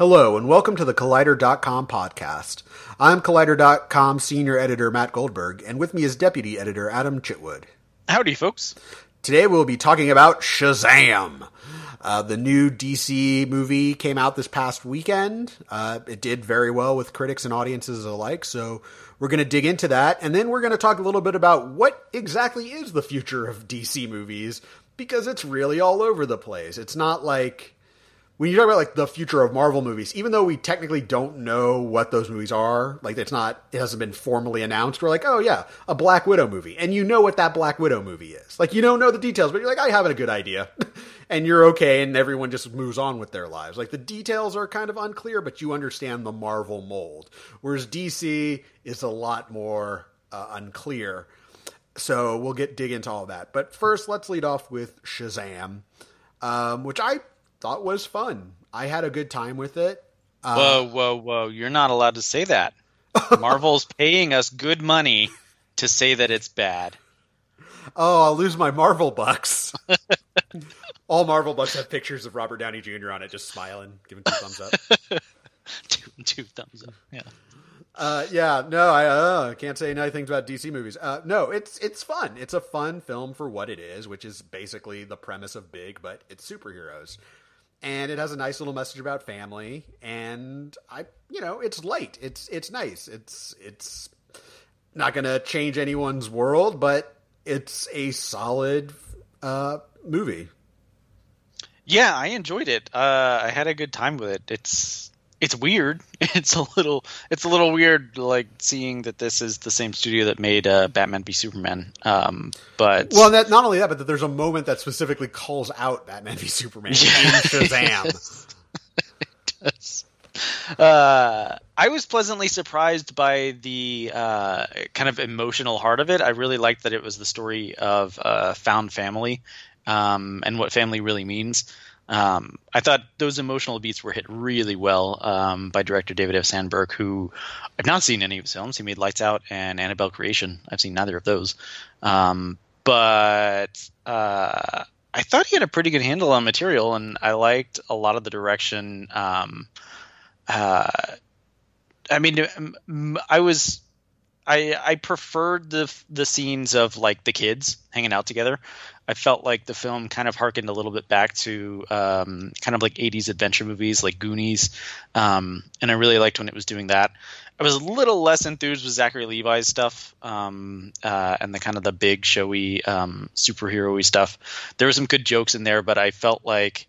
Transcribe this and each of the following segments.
Hello, and welcome to the Collider.com podcast. I'm Collider.com senior editor Matt Goldberg, and with me is deputy editor Adam Chitwood. Howdy, folks. Today we'll be talking about Shazam. Uh, the new DC movie came out this past weekend. Uh, it did very well with critics and audiences alike, so we're going to dig into that. And then we're going to talk a little bit about what exactly is the future of DC movies, because it's really all over the place. It's not like when you talk about like the future of Marvel movies, even though we technically don't know what those movies are, like it's not, it hasn't been formally announced. We're like, oh yeah, a Black Widow movie, and you know what that Black Widow movie is. Like you don't know the details, but you're like, I have a good idea, and you're okay, and everyone just moves on with their lives. Like the details are kind of unclear, but you understand the Marvel mold. Whereas DC is a lot more uh, unclear. So we'll get dig into all that. But first, let's lead off with Shazam, um, which I thought was fun. I had a good time with it. Uh, whoa, whoa, whoa! You're not allowed to say that. Marvel's paying us good money to say that it's bad. Oh, I'll lose my Marvel bucks. All Marvel bucks have pictures of Robert Downey Jr. on it, just smiling, giving two thumbs up. two, two thumbs up. Yeah. Uh, yeah, no, I uh, can't say nice things about DC movies. Uh, no, it's it's fun. It's a fun film for what it is, which is basically the premise of Big, but it's superheroes and it has a nice little message about family and i you know it's light. It's it's nice. It's it's not going to change anyone's world but it's a solid uh movie. Yeah i enjoyed it. Uh i had a good time with it. It's it's weird. It's a little it's a little weird like seeing that this is the same studio that made uh, Batman v Superman. Um, but well, that, not only that, but that there's a moment that specifically calls out Batman v Superman yeah. in Shazam. it does. Uh, I was pleasantly surprised by the uh, kind of emotional heart of it. I really liked that it was the story of a found family um, and what family really means. Um, I thought those emotional beats were hit really well um, by director David F. Sandberg, who I've not seen any of his films. He made Lights Out and Annabelle Creation. I've seen neither of those, um, but uh, I thought he had a pretty good handle on material, and I liked a lot of the direction. Um, uh, I mean, I was I I preferred the the scenes of like the kids hanging out together. I felt like the film kind of harkened a little bit back to um, kind of like 80s adventure movies like Goonies. Um, and I really liked when it was doing that. I was a little less enthused with Zachary Levi's stuff um, uh, and the kind of the big showy um, superhero stuff. There were some good jokes in there, but I felt like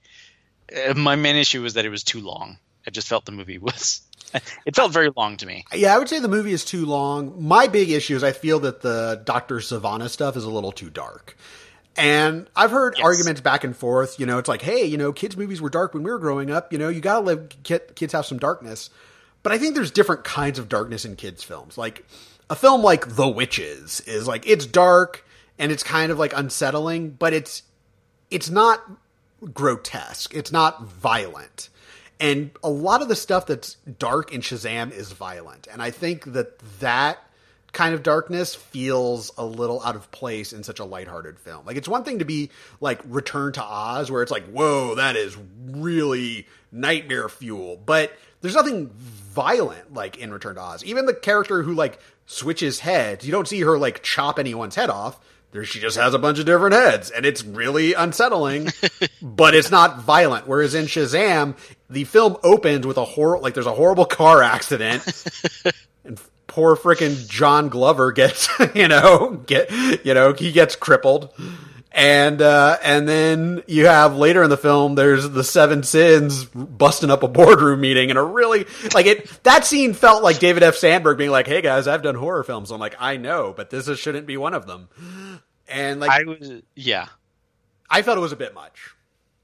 uh, my main issue was that it was too long. I just felt the movie was it felt very long to me. Yeah, I would say the movie is too long. My big issue is I feel that the Doctor Sivana stuff is a little too dark. And I've heard yes. arguments back and forth. You know, it's like, hey, you know, kids' movies were dark when we were growing up. You know, you got to let kids have some darkness. But I think there's different kinds of darkness in kids' films. Like a film like The Witches is like it's dark and it's kind of like unsettling, but it's it's not grotesque. It's not violent. And a lot of the stuff that's dark in Shazam is violent. And I think that that kind of darkness feels a little out of place in such a lighthearted film. Like it's one thing to be like Return to Oz where it's like, "Whoa, that is really nightmare fuel." But there's nothing violent like in Return to Oz. Even the character who like switches heads, you don't see her like chop anyone's head off. There she just has a bunch of different heads and it's really unsettling, but it's not violent. Whereas in Shazam, the film opens with a horror like there's a horrible car accident and poor freaking John Glover gets, you know, get, you know, he gets crippled. And, uh, and then you have later in the film, there's the seven sins busting up a boardroom meeting and a really, like it, that scene felt like David F. Sandberg being like, Hey guys, I've done horror films. I'm like, I know, but this is, shouldn't be one of them. And like, I was, yeah, I felt it was a bit much.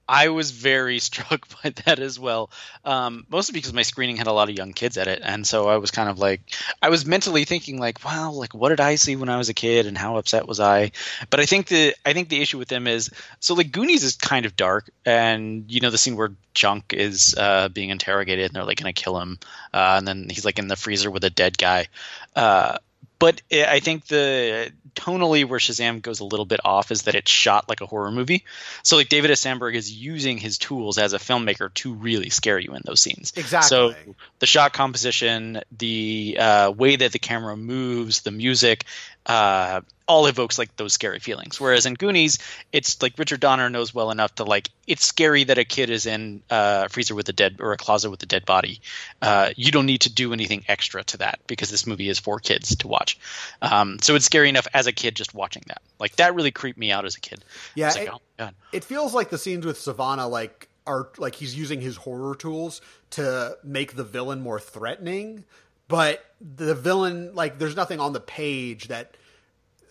I was very struck by that as well. Um, mostly because my screening had a lot of young kids at it, and so I was kind of like, I was mentally thinking like, wow, like what did I see when I was a kid, and how upset was I? But I think the I think the issue with them is so like Goonies is kind of dark, and you know the scene where Junk is uh, being interrogated, and they're like going to kill him, uh, and then he's like in the freezer with a dead guy. Uh, but I think the tonally where Shazam goes a little bit off is that it's shot like a horror movie. So like David F. Sandberg is using his tools as a filmmaker to really scare you in those scenes. Exactly. So the shot composition, the uh, way that the camera moves, the music, uh, all evokes like those scary feelings. Whereas in Goonies, it's like Richard Donner knows well enough to like it's scary that a kid is in a freezer with a dead or a closet with a dead body. Uh, you don't need to do anything extra to that because this movie is for kids to watch. Um, so it's scary enough as a kid just watching that. Like that really creeped me out as a kid. Yeah, like, it, oh, it feels like the scenes with Sivana like are like he's using his horror tools to make the villain more threatening, but the villain like there's nothing on the page that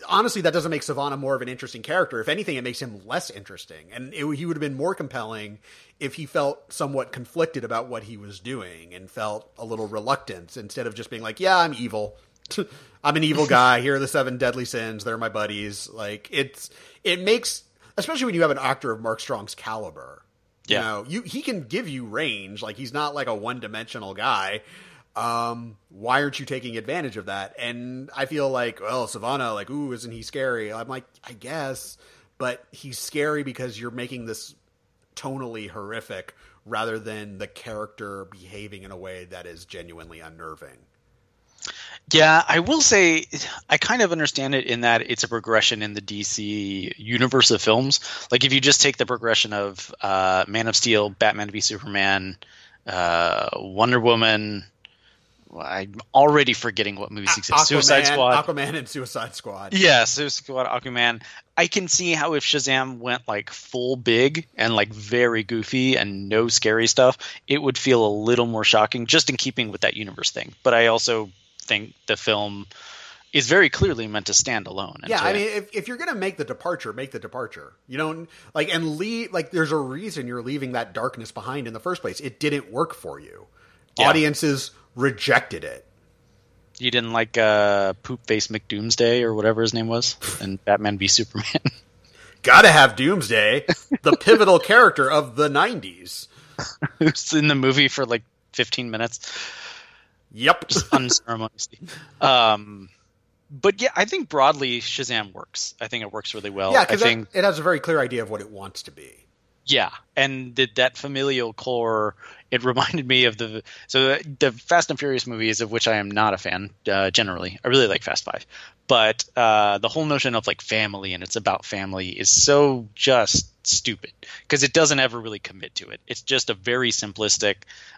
honestly, that doesn't make Sivana more of an interesting character. If anything, it makes him less interesting. And it, he would have been more compelling if he felt somewhat conflicted about what he was doing and felt a little reluctant instead of just being like, yeah, I'm evil. I'm an evil guy. Here are the seven deadly sins. They're my buddies. Like it's, it makes, especially when you have an actor of Mark Strong's caliber. Yeah. You know, you, he can give you range. Like he's not like a one dimensional guy um, why aren't you taking advantage of that? And I feel like, well, Sivana, like, ooh, isn't he scary? I'm like, I guess, but he's scary because you're making this tonally horrific rather than the character behaving in a way that is genuinely unnerving. Yeah, I will say I kind of understand it in that it's a progression in the DC universe of films. Like if you just take the progression of uh, Man of Steel, Batman v Superman, uh, Wonder Woman, I'm already forgetting what movies exist. Aquaman, Suicide Squad, Aquaman, and Suicide Squad. Yeah, Suicide Squad, Aquaman. I can see how if Shazam went like full big and like very goofy and no scary stuff, it would feel a little more shocking, just in keeping with that universe thing. But I also think the film is very clearly meant to stand alone. Yeah, to, I mean, if, if you're gonna make the departure, make the departure. You don't like and leave like there's a reason you're leaving that darkness behind in the first place. It didn't work for you. Yeah. Audiences rejected it. You didn't like uh, Poop Face McDoomsday or whatever his name was and Batman v Superman. Gotta have Doomsday, the pivotal character of the '90s, who's in the movie for like 15 minutes. Yep, just unceremoniously. Um, but yeah, I think broadly Shazam works. I think it works really well. Yeah, because it has a very clear idea of what it wants to be. Yeah, and the, that familial core it reminded me of the so the, Fast and Furious movies, of which I am not a fan uh, generally. I really like Fast Five, but uh, the whole notion of like family and it's about family is so just stupid because it doesn't ever really commit to it. It's just a very simplistic,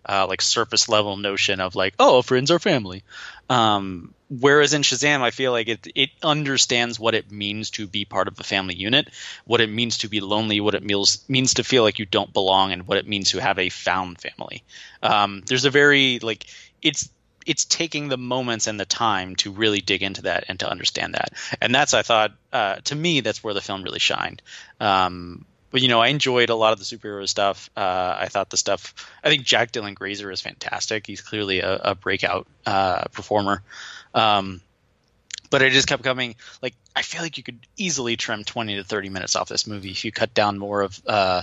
uh, like surface level notion of like, oh, friends are family. Um, whereas in Shazam, I feel like it it understands what it means to be part of a family unit, what it means to be lonely, what it means means to feel like you don't belong, and what it means to have a found family. Um, there's a very like it's it's taking the moments and the time to really dig into that and to understand that. And that's I thought uh, to me that's where the film really shined. Um, but you know, I enjoyed a lot of the superhero stuff. Uh, I thought the stuff. I think Jack Dylan Grazer is fantastic. He's clearly a, a breakout uh, performer. Um, but it just kept coming. Like I feel like you could easily trim twenty to thirty minutes off this movie if you cut down more of uh,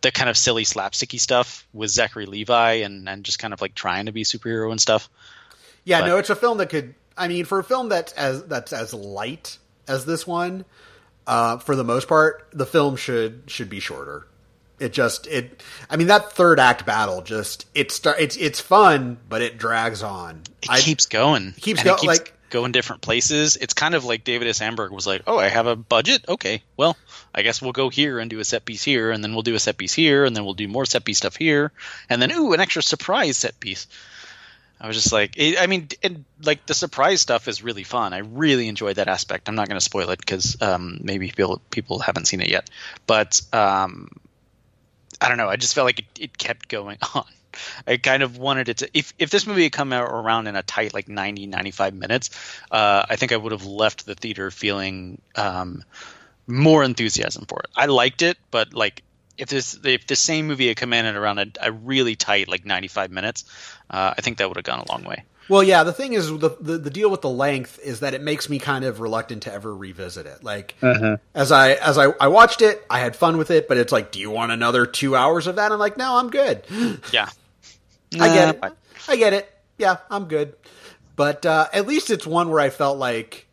the kind of silly slapsticky stuff with Zachary Levi and and just kind of like trying to be superhero and stuff. Yeah, but, no, it's a film that could. I mean, for a film that's as that's as light as this one, uh, for the most part, the film should should be shorter. It just it. I mean, that third act battle just it start. It's it's fun, but it drags on. It I, keeps going. It keeps going. Like going different places. It's kind of like David F. Sandberg was like, "Oh, I have a budget. Okay, well, I guess we'll go here and do a set piece here, and then we'll do a set piece here, and then we'll do more set piece stuff here, and then ooh, an extra surprise set piece." I was just like, it, I mean, and like the surprise stuff is really fun. I really enjoyed that aspect. I'm not going to spoil it because um, maybe people people haven't seen it yet, but um, I don't know. I just felt like it, it kept going on. I kind of wanted it to. If if this movie had come out around in a tight like 90, 95 minutes, uh, I think I would have left the theater feeling um, more enthusiasm for it. I liked it, but like if this if the same movie had come in at around a, a really tight like 95 minutes, uh, I think that would have gone a long way. Well, yeah. The thing is, the, the, the deal with the length is that it makes me kind of reluctant to ever revisit it. Like uh-huh. as I as I, I watched it, I had fun with it, but it's like, do you want another two hours of that? I'm like, no, I'm good. Yeah, I get it. I get it. Yeah, I'm good. but uh, at least it's one where I felt like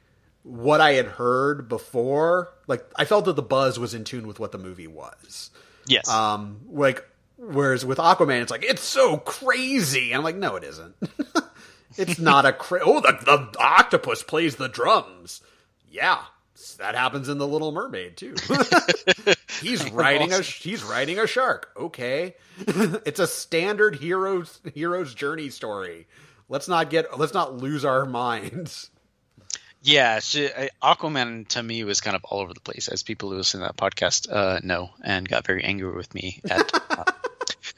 what I had heard before, like I felt that the buzz was in tune with what the movie was. Yes. Um, like whereas with Aquaman, it's like it's so crazy. And I'm like, no, it isn't. it's not a cra- oh the the octopus plays the drums. Yeah, that happens in the Little Mermaid too. he's riding a he's riding a shark. Okay, it's a standard hero's hero's journey story. Let's not get let's not lose our minds. Yeah, she, Aquaman to me was kind of all over the place, as people who listen to that podcast uh, know, and got very angry with me. At, uh,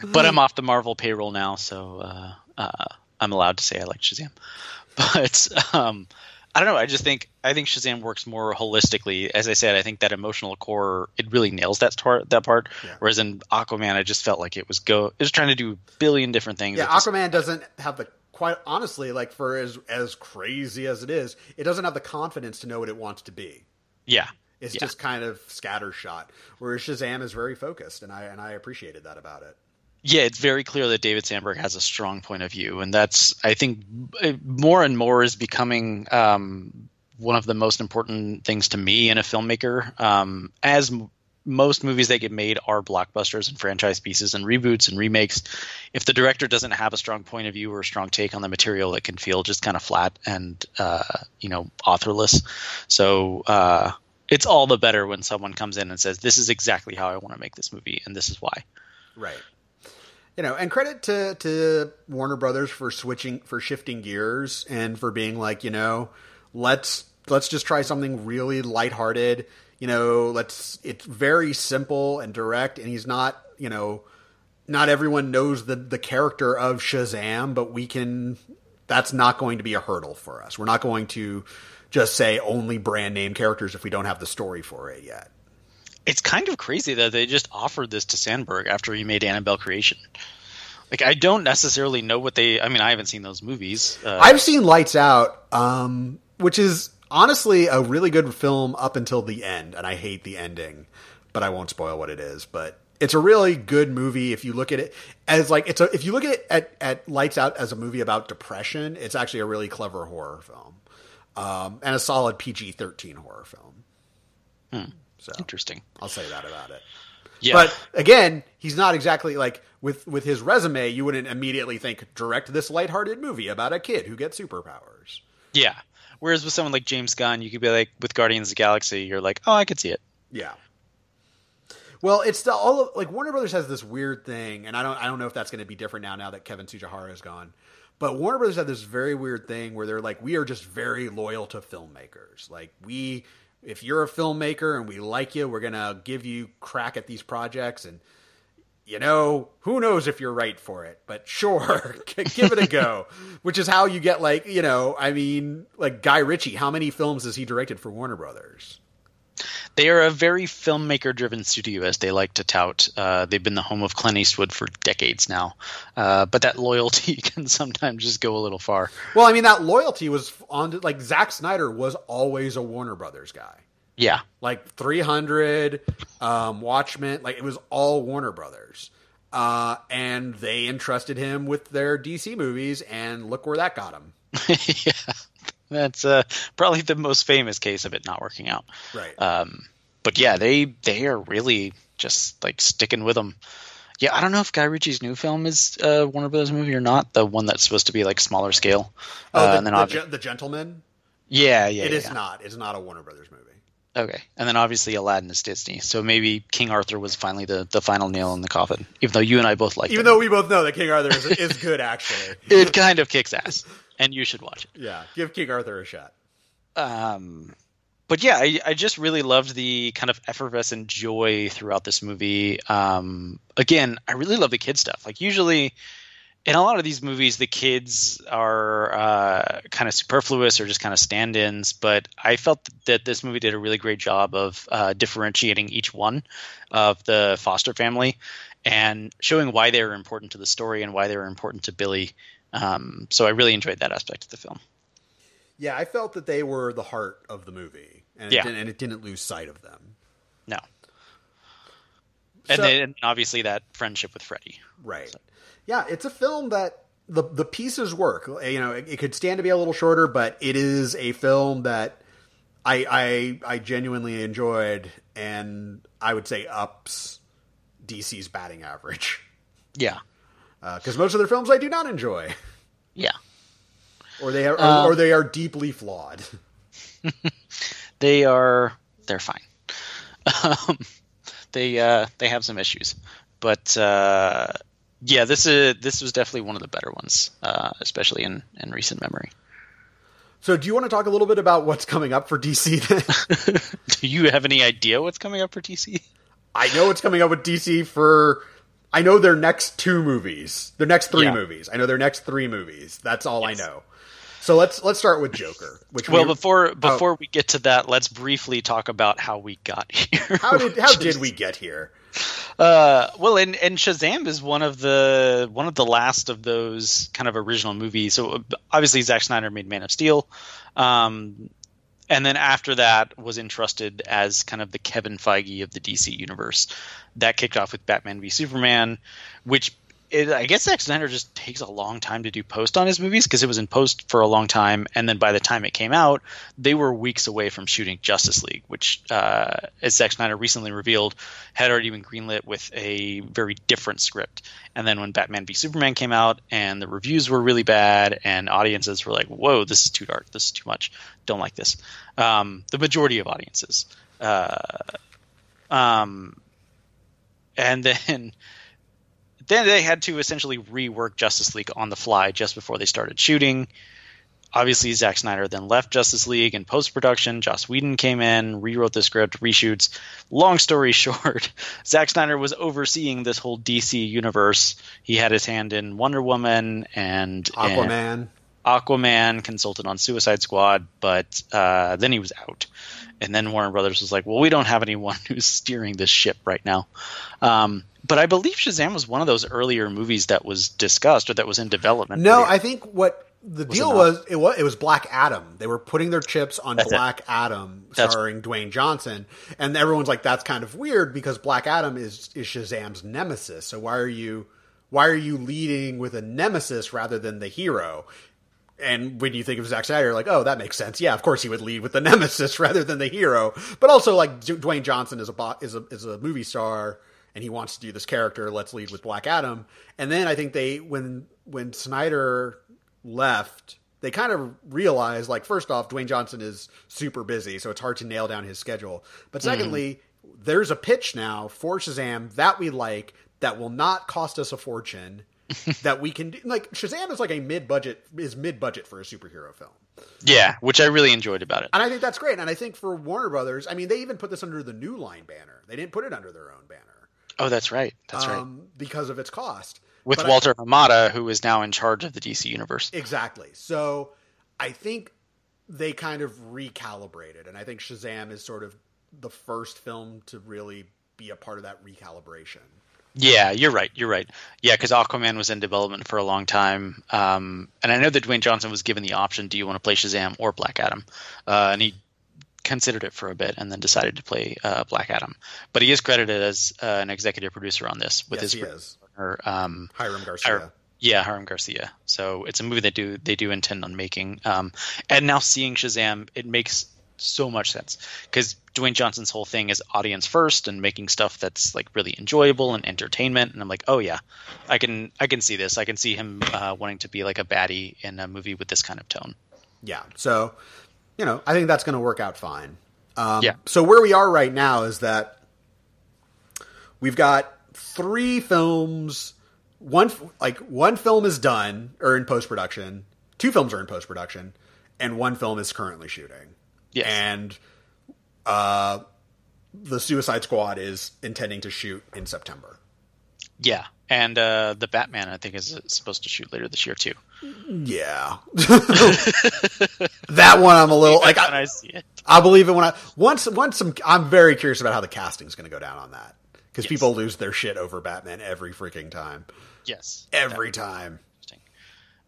but I'm off the Marvel payroll now, so uh, uh I'm allowed to say I like Shazam. But um, I don't know. I just think I think Shazam works more holistically. As I said, I think that emotional core it really nails that part. That part. Yeah. Whereas in Aquaman, I just felt like it was go. It was trying to do a billion different things. Yeah, Aquaman doesn't have the quite honestly like for as as crazy as it is, it doesn't have the confidence to know what it wants to be. Yeah. It's yeah. just kind of scattershot. Whereas Shazam is very focused, and I and I appreciated that about it yeah, it's very clear that David Sandberg has a strong point of view, and that's I think more and more is becoming um, one of the most important things to me in a filmmaker. Um, as most movies that get made are blockbusters and franchise pieces and reboots and remakes. If the director doesn't have a strong point of view or a strong take on the material, it can feel just kind of flat and uh, you know authorless. So. Uh, it's all the better when someone comes in and says, "This is exactly how I want to make this movie, and this is why." Right you know, and credit to to Warner Brothers for switching for shifting gears and for being like, you know, let's let's just try something really lighthearted. You know, let's it's very simple and direct and he's not, you know, not everyone knows the the character of Shazam, but we can that's not going to be a hurdle for us. We're not going to just say only brand name characters if we don't have the story for it yet it's kind of crazy that they just offered this to Sandberg after he made Annabelle Creation. Like I don't necessarily know what they. I mean, I haven't seen those movies. Uh, I've seen Lights Out, um, which is honestly a really good film up until the end, and I hate the ending, but I won't spoil what it is. But it's a really good movie if you look at it as like it's a if you look at it at, at Lights Out as a movie about depression, it's actually a really clever horror film, um, and a solid PG thirteen horror film. Hmm. So interesting. I'll say that about it. Yeah. But again, he's not exactly like with with his resume. You wouldn't immediately think direct this lighthearted movie about a kid who gets superpowers. Yeah. Whereas with someone like James Gunn, you could be like with Guardians of the Galaxy, you're like, oh, I could see it. Yeah. Well, it's the all of, like Warner Brothers has this weird thing, and I don't I don't know if that's going to be different now now that Kevin Tsujihara is gone. But Warner Brothers had this very weird thing where they're like, we are just very loyal to filmmakers. Like we if you're a filmmaker and we like you, we're gonna give you crack at these projects and you know, who knows if you're right for it, but sure, give it a go. Which is how you get like, you know, I mean, like Guy Ritchie, how many films has he directed for Warner Brothers? They are a very filmmaker driven studio, as they like to tout. Uh, they've been the home of Clint Eastwood for decades now. Uh, but that loyalty can sometimes just go a little far. Well, I mean, that loyalty was on, like, Zack Snyder was always a Warner Brothers guy. Yeah. Like 300, um, Watchmen, like it was all Warner Brothers. Uh, and they entrusted him with their DC movies, and look where that got him. yeah. That's uh, probably the most famous case of it not working out. Right. Um, but yeah, they they are really just like sticking with them. Yeah, I don't know if Guy Ritchie's new film is uh, Warner Brothers movie or not. The one that's supposed to be like smaller scale. Oh, uh, the, and then the, the Gentlemen. Yeah, yeah. It yeah, is yeah. not. It's not a Warner Brothers movie. Okay, and then obviously Aladdin is Disney, so maybe King Arthur was finally the, the final nail in the coffin. Even though you and I both like, it. even though we both know that King Arthur is, is good, actually, it kind of kicks ass, and you should watch it. Yeah, give King Arthur a shot. Um, but yeah, I, I just really loved the kind of effervescent joy throughout this movie. Um, again, I really love the kid stuff. Like usually, in a lot of these movies, the kids are uh, kind of superfluous or just kind of stand-ins. But I felt that this movie did a really great job of uh, differentiating each one of the Foster family and showing why they were important to the story and why they were important to Billy. Um, so I really enjoyed that aspect of the film. Yeah, I felt that they were the heart of the movie, and it, Yeah. didn't, and it didn't lose sight of them. No. And So- then obviously that friendship with Freddie. Right. Yeah, it's a film that the the pieces work. You know, it, it could stand to be a little shorter, but it is a film that I I I genuinely enjoyed, and I would say ups DC's batting average. Yeah, because uh, most of their films I do not enjoy. Yeah, or they are, um, or they are deeply flawed. they are. They're fine. Um, they uh, they have some issues, but uh, yeah, this is this was definitely one of the better ones, uh, especially in in recent memory. So, do you want to talk a little bit about what's coming up for DC? do you have any idea what's coming up for DC? I know what's coming up with DC for. I know their next two movies, their next three yeah. movies. I know their next three movies. That's all yes. I know. So let's let's start with Joker. Which well, we, before before oh. we get to that, let's briefly talk about how we got here. How did how did we get here? Uh, well, and, and Shazam is one of the one of the last of those kind of original movies. So obviously, Zack Snyder made Man of Steel, um, and then after that was entrusted as kind of the Kevin Feige of the DC universe. That kicked off with Batman v Superman, which it, I guess Zack Snyder just takes a long time to do post on his movies because it was in post for a long time, and then by the time it came out, they were weeks away from shooting Justice League, which, uh, as Zack Snyder recently revealed, had already been greenlit with a very different script. And then when Batman v Superman came out, and the reviews were really bad, and audiences were like, "Whoa, this is too dark. This is too much. Don't like this." Um, the majority of audiences. Uh, um, and then then they had to essentially rework Justice League on the fly just before they started shooting. Obviously, Zack Snyder then left Justice League in post production. Joss Whedon came in, rewrote the script, reshoots. Long story short, Zack Snyder was overseeing this whole DC universe. He had his hand in Wonder Woman and Aquaman. And Aquaman consulted on Suicide Squad, but uh, then he was out. And then Warner Brothers was like, "Well, we don't have anyone who's steering this ship right now." Um, but I believe Shazam was one of those earlier movies that was discussed or that was in development. No, I think what the was deal it was it was it was Black Adam. They were putting their chips on that's Black it. Adam, starring that's... Dwayne Johnson, and everyone's like, "That's kind of weird because Black Adam is is Shazam's nemesis. So why are you why are you leading with a nemesis rather than the hero?" And when you think of Zack Snyder, like, oh, that makes sense. Yeah, of course he would lead with the nemesis rather than the hero. But also, like, Dwayne Johnson is a is a is a movie star and he wants to do this character. Let's lead with Black Adam. And then I think they when when Snyder left, they kind of realized like first off, Dwayne Johnson is super busy, so it's hard to nail down his schedule. But mm-hmm. secondly, mm. there's a pitch now for Shazam that we like that will not cost us a fortune. That we can do. like Shazam is like a mid budget is mid budget for a superhero film. Yeah, which I really enjoyed about it. And I think that's great. And I think for Warner Brothers, I mean, they even put this under the New Line banner. They didn't put it under their own banner. Oh, that's right. That's um, right. Because of its cost. With but Walter I, Hamada, who is now in charge of the DC universe. Exactly. So I think they kind of recalibrated, and I think Shazam is sort of the first film to really be a part of that recalibration. Yeah, you're right. You're right. Yeah, because Aquaman was in development for a long time, um, and I know that Dwayne Johnson was given the option: do you want to play Shazam or Black Adam? Uh, and he considered it for a bit and then decided to play uh, Black Adam. But he is credited as uh, an executive producer on this with yes, his partner um, Hiram Garcia. yeah, Hiram Garcia. So it's a movie that do they do intend on making. Um, and now seeing Shazam, it makes so much sense because Dwayne Johnson's whole thing is audience first and making stuff that's like really enjoyable and entertainment. And I'm like, oh yeah, I can I can see this. I can see him uh, wanting to be like a baddie in a movie with this kind of tone. Yeah. So you know, I think that's going to work out fine. Um, yeah. So where we are right now is that we've got three films. One like one film is done or in post production. Two films are in post production, and one film is currently shooting. Yes. And uh, the Suicide Squad is intending to shoot in September. Yeah, and uh, the Batman I think is supposed to shoot later this year too. Yeah, that one I'm a little like I, I, see it. I believe it when I once once some. I'm very curious about how the casting is going to go down on that because yes. people lose their shit over Batman every freaking time. Yes, every time.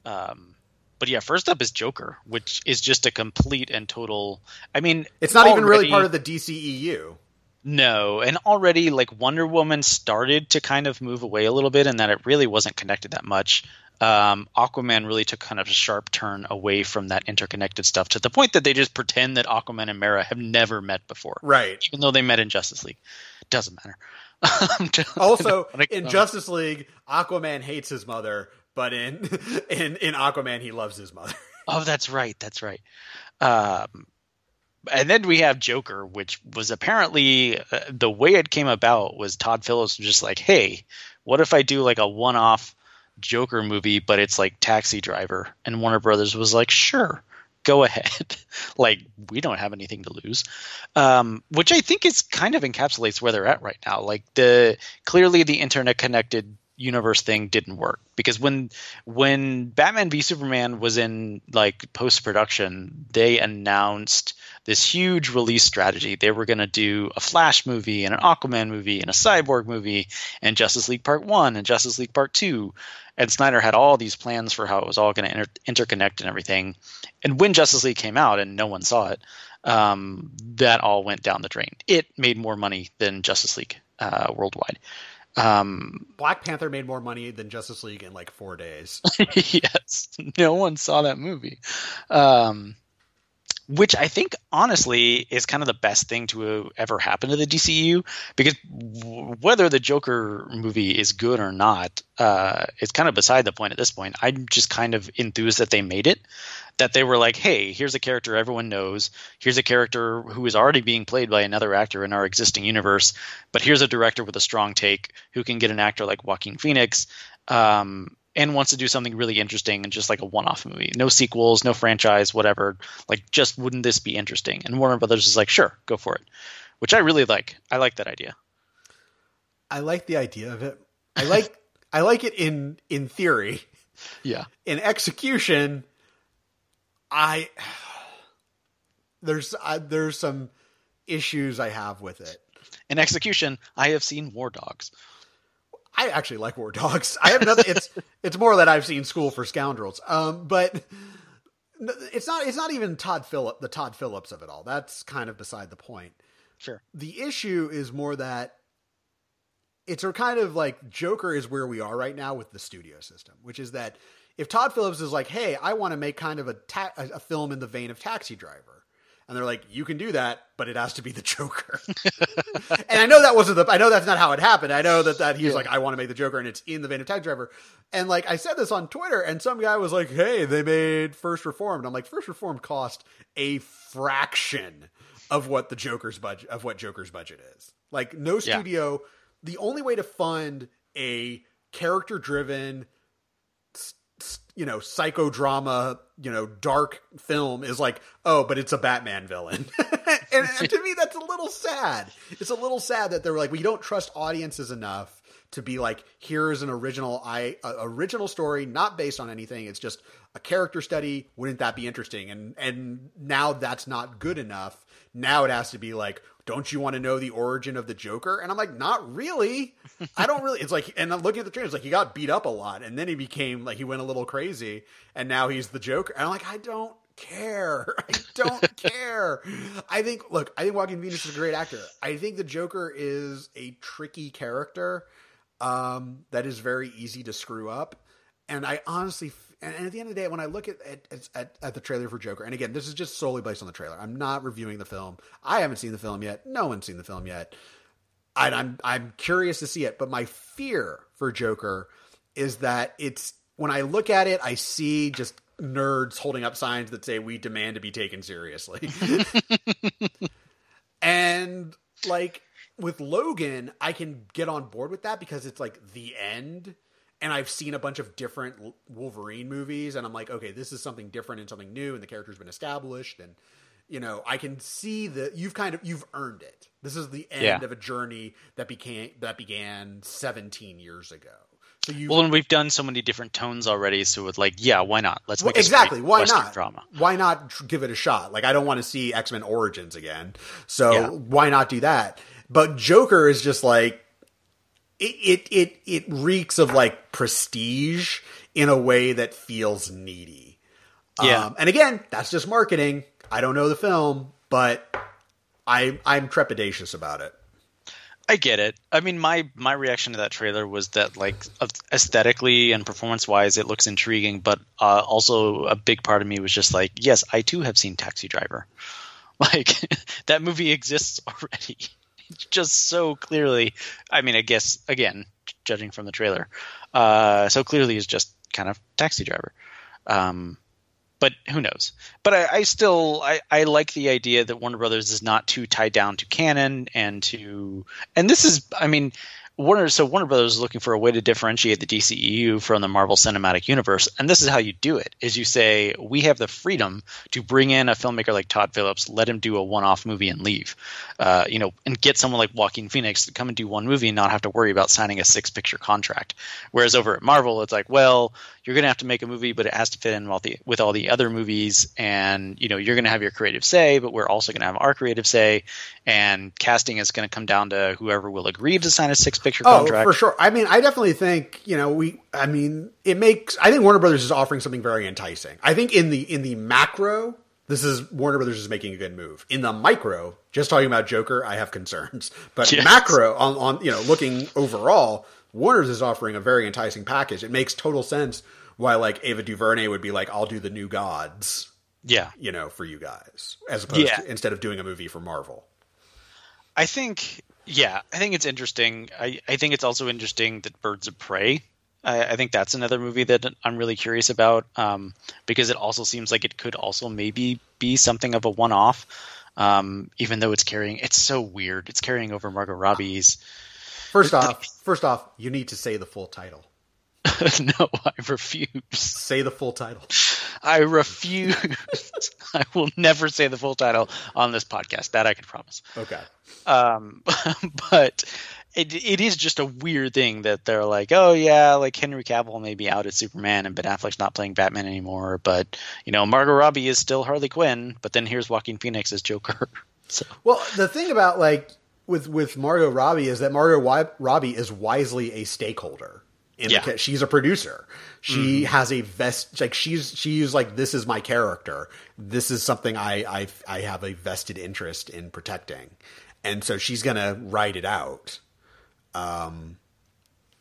Um, but yeah, first up is Joker, which is just a complete and total. I mean, it's not already, even really part of the DCEU. No, and already like Wonder Woman started to kind of move away a little bit, and that it really wasn't connected that much. um, Aquaman really took kind of a sharp turn away from that interconnected stuff to the point that they just pretend that Aquaman and Mera have never met before, right? Even though they met in Justice League, doesn't matter. also, in Justice League, Aquaman hates his mother, but in in in Aquaman, he loves his mother. oh, that's right. That's right. Um, and then we have Joker, which was apparently uh, the way it came about was Todd Phillips was just like, "Hey, what if I do like a one-off Joker movie, but it's like Taxi Driver?" And Warner Brothers was like, "Sure." Go ahead. like we don't have anything to lose, um, which I think is kind of encapsulates where they're at right now. Like the clearly the internet connected universe thing didn't work because when when Batman v Superman was in like post production, they announced this huge release strategy. They were going to do a Flash movie and an Aquaman movie and a Cyborg movie and Justice League Part 1 and Justice League Part 2. And Snyder had all these plans for how it was all going to inter- interconnect and everything. And when Justice League came out and no one saw it, um, that all went down the drain. It made more money than Justice League uh, worldwide. Um, Black Panther made more money than Justice League in like four days. yes, no one saw that movie. Um, which I think honestly is kind of the best thing to ever happen to the DCU because whether the Joker movie is good or not uh, is kind of beside the point at this point. I'm just kind of enthused that they made it, that they were like, hey, here's a character everyone knows, here's a character who is already being played by another actor in our existing universe, but here's a director with a strong take who can get an actor like Joaquin Phoenix. Um, and wants to do something really interesting and just like a one-off movie. No sequels, no franchise, whatever. Like, just wouldn't this be interesting? And Warner Brothers is like, sure, go for it, which I really like. I like that idea. I like the idea of it. I like I like it in in theory. Yeah. In execution, I there's I, there's some issues I have with it. In execution, I have seen War Dogs. I actually like War Dogs. I have nothing. it's it's more that I've seen School for Scoundrels. Um, but it's not. It's not even Todd Phillip, the Todd Phillips of it all. That's kind of beside the point. Sure. The issue is more that it's a kind of like Joker is where we are right now with the studio system, which is that if Todd Phillips is like, "Hey, I want to make kind of a ta- a film in the vein of Taxi Driver," and they're like, "You can do that, but it has to be the Joker." and I know that wasn't the. I know that's not how it happened. I know that that he's yeah. like, "I want to make the Joker," and it's in the vein of Taxi Driver. And like I said this on Twitter, and some guy was like, "Hey, they made First Reformed." I'm like, First Reformed cost a fraction of what the Joker's budget of what Joker's budget is. Like, no studio." Yeah. The only way to fund a character driven you know psychodrama you know dark film is like oh but it's a batman villain. And, to me that's a little sad. It's a little sad that they're like we don't trust audiences enough to be like here's an original i original story not based on anything. It's just a character study. Wouldn't that be interesting? And and now that's not good enough. Now it has to be like don't you want to know the origin of the Joker? And I'm like, not really. I don't really. It's like, and I'm looking at the trailers, like he got beat up a lot, and then he became like he went a little crazy, and now he's the Joker. And I'm like, I don't care. I don't care. I think, look, I think Joaquin Phoenix is a great actor. I think the Joker is a tricky character um, that is very easy to screw up, and I honestly and, and, at the end of the day, when I look at, at, at at the trailer for Joker, and again, this is just solely based on the trailer. I'm not reviewing the film. I haven't seen the film yet. No one's seen the film yet. I, I'm I'm curious to see it, but my fear for Joker is that it's when I look at it, I see just nerds holding up signs that say "We demand to be taken seriously," and like with Logan, I can get on board with that because it's like the end and I've seen a bunch of different Wolverine movies, and I'm like, okay, this is something different and something new, and the character's been established, and you know, I can see that you've kind of you've earned it. This is the end yeah. of a journey that became that began 17 years ago. So you well, and we've done so many different tones already. So it's like, yeah, why not? Let's make well, exactly. Why not? Drama. Why not give it a shot? Like, I don't want to see X Men Origins again. So yeah. why not do that? But Joker is just like it, it it it reeks of like prestige in a way that feels needy. Yeah. Um, and again, that's just marketing. I don't know the film, but I I'm trepidatious about it. I get it. I mean, my my reaction to that trailer was that like aesthetically and performance wise, it looks intriguing, but uh, also a big part of me was just like, yes, I too have seen Taxi Driver. Like that movie exists already, just so clearly. I mean, I guess again, judging from the trailer, uh, so clearly is just kind of Taxi Driver. Um, but who knows? But I, I still I, I, like the idea that Warner Brothers is not too tied down to canon and to and this is I mean Warner so Warner Brothers is looking for a way to differentiate the DCEU from the Marvel Cinematic Universe, and this is how you do it: is you say we have the freedom to bring in a filmmaker like Todd Phillips, let him do a one-off movie and leave, uh, you know, and get someone like Joaquin Phoenix to come and do one movie and not have to worry about signing a six-picture contract. Whereas over at Marvel, it's like, well, you're going to have to make a movie, but it has to fit in with, the, with all the other movies, and you know, you're going to have your creative say, but we're also going to have our creative say, and casting is going to come down to whoever will agree to sign a six picture oh, contract. for sure. I mean, I definitely think you know we. I mean, it makes. I think Warner Brothers is offering something very enticing. I think in the in the macro, this is Warner Brothers is making a good move. In the micro, just talking about Joker, I have concerns. But yes. macro, on, on you know, looking overall, Warner's is offering a very enticing package. It makes total sense why like Ava DuVernay would be like, "I'll do the New Gods." Yeah, you know, for you guys, as opposed yeah. to instead of doing a movie for Marvel. I think yeah, I think it's interesting. I, I think it's also interesting that Birds of Prey. I, I think that's another movie that I'm really curious about um, because it also seems like it could also maybe be something of a one-off, um, even though it's carrying. It's so weird. It's carrying over Margot Robbie's. First off, first off, you need to say the full title. no, I refuse. Say the full title. I refuse. I will never say the full title on this podcast. That I can promise. Okay. Um, but it it is just a weird thing that they're like, oh yeah, like Henry Cavill may be out as Superman and Ben Affleck's not playing Batman anymore, but you know Margot Robbie is still Harley Quinn, but then here's Joaquin Phoenix as Joker. so well, the thing about like with with Margot Robbie is that Margot Robbie is wisely a stakeholder in yeah. the, she's a producer. She mm. has a vest like she's she's like this is my character. This is something I I I have a vested interest in protecting. And so she's going to write it out. Um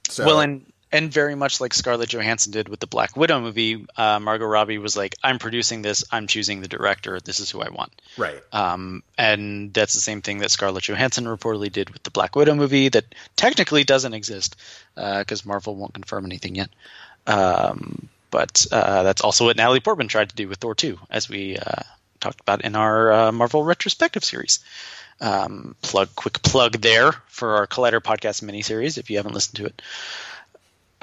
so Well and and very much like Scarlett Johansson did with the Black Widow movie, uh, Margot Robbie was like, "I'm producing this. I'm choosing the director. This is who I want." Right. Um, and that's the same thing that Scarlett Johansson reportedly did with the Black Widow movie, that technically doesn't exist because uh, Marvel won't confirm anything yet. Um, but uh, that's also what Natalie Portman tried to do with Thor 2, as we uh, talked about in our uh, Marvel retrospective series. Um, plug, quick plug there for our Collider podcast miniseries if you haven't listened to it.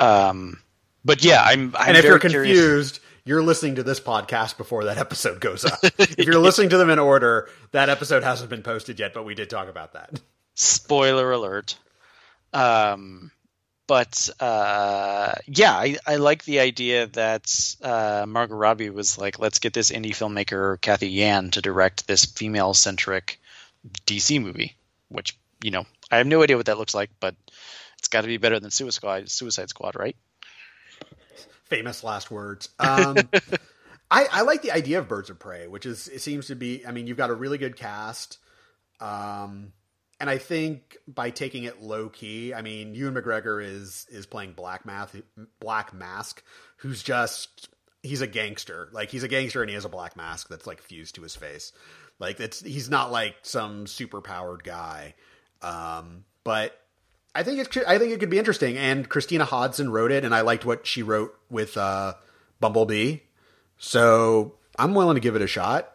Um, but yeah, I'm. I'm and if you're confused, curious. you're listening to this podcast before that episode goes up. if you're listening to them in order, that episode hasn't been posted yet, but we did talk about that. Spoiler alert. Um, but uh, yeah, I, I, like the idea that uh, Margot Robbie was like, let's get this indie filmmaker Cathy Yan to direct this female centric DC movie, which you know I have no idea what that looks like, but it's got to be better than Suicide Suicide Squad, right? Famous last words. Um, I, I, like the idea of Birds of Prey, which is it seems to be. I mean, you've got a really good cast, um, and I think by taking it low key, I mean, Ewan McGregor is is playing Black Mask, Black Mask, who's just he's a gangster. Like he's a gangster, and he has a black mask that's like fused to his face. Like it's he's not like some super powered guy. Um, but I think it I think it could be interesting. And Christina Hodson wrote it, and I liked what she wrote with uh, Bumblebee. So I'm willing to give it a shot.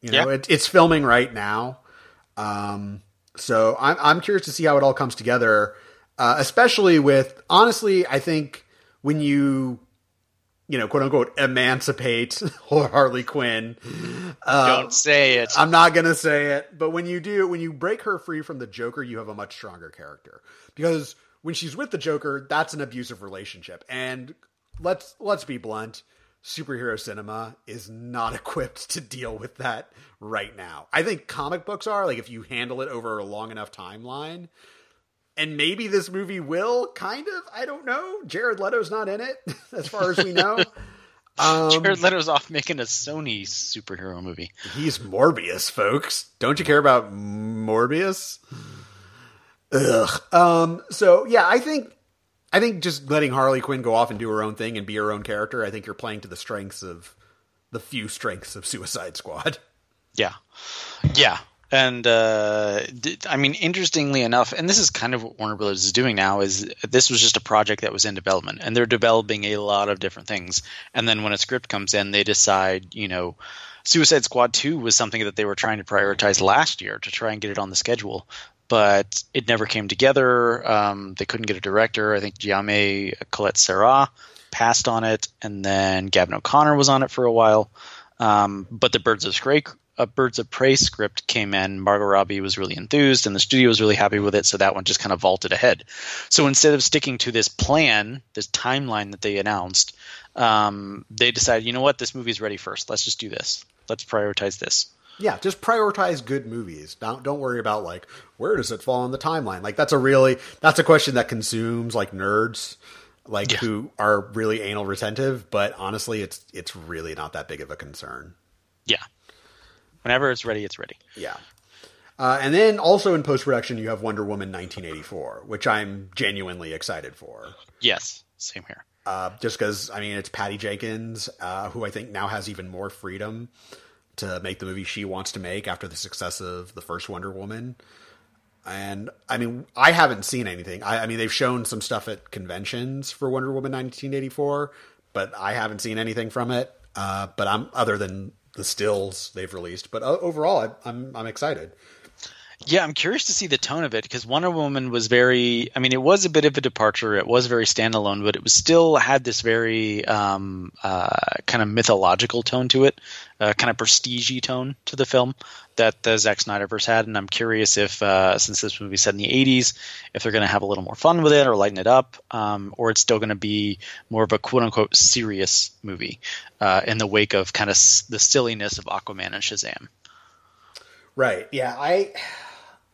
You know, yeah. it, it's filming right now. Um, so I'm I'm curious to see how it all comes together. Uh, especially with honestly, I think when you you know, quote unquote, emancipate Harley Quinn. Uh, Don't say it. I'm not gonna say it, but when you do, when you break her free from the Joker, you have a much stronger character because when she's with the Joker, that's an abusive relationship. And let's let's be blunt, superhero cinema is not equipped to deal with that right now. I think comic books are like if you handle it over a long enough timeline. And maybe this movie will kind of, I don't know. Jared Leto's not in it, as far as we know. Um, Jared Leto's off making a Sony superhero movie. He's Morbius, folks. Don't you care about Morbius? Ugh. Um. So yeah, I think I think just letting Harley Quinn go off and do her own thing and be her own character. I think you're playing to the strengths of the few strengths of Suicide Squad. Yeah, yeah, and uh, I mean, interestingly enough, and this is kind of what Warner Brothers is doing now. Is this was just a project that was in development, and they're developing a lot of different things. And then when a script comes in, they decide, you know, Suicide Squad Two was something that they were trying to prioritize last year to try and get it on the schedule, but it never came together. Um, they couldn't get a director. I think Jaume Collet-Serra passed on it, and then Gavin O'Connor was on it for a while. Um, but the Birds of Prey a Birds of Prey script came in, Margot Robbie was really enthused, and the studio was really happy with it. So that one just kind of vaulted ahead. So instead of sticking to this plan, this timeline that they announced, um, they decided, you know what, this movie's ready first. Let's just do this. Let's prioritize this. Yeah, just prioritize good movies. Don't don't worry about like where does it fall on the timeline. Like that's a really that's a question that consumes like nerds like yeah. who are really anal retentive, but honestly it's it's really not that big of a concern. Yeah. Whenever it's ready, it's ready. Yeah. Uh, and then also in post production, you have Wonder Woman 1984, which I'm genuinely excited for. Yes, same here. Uh, just because, I mean, it's Patty Jenkins, uh, who I think now has even more freedom to make the movie she wants to make after the success of the first Wonder Woman. And I mean, I haven't seen anything. I, I mean, they've shown some stuff at conventions for Wonder Woman 1984, but I haven't seen anything from it. Uh, but I'm other than the stills they've released. But overall, I, I'm I'm excited. Yeah, I'm curious to see the tone of it because Wonder Woman was very. I mean, it was a bit of a departure. It was very standalone, but it was still had this very um, uh, kind of mythological tone to it, uh, kind of prestigey tone to the film that the Zack Snyderverse had. And I'm curious if, uh, since this movie set in the '80s, if they're going to have a little more fun with it or lighten it up, um, or it's still going to be more of a quote unquote serious movie uh, in the wake of kind of the silliness of Aquaman and Shazam. Right. Yeah. I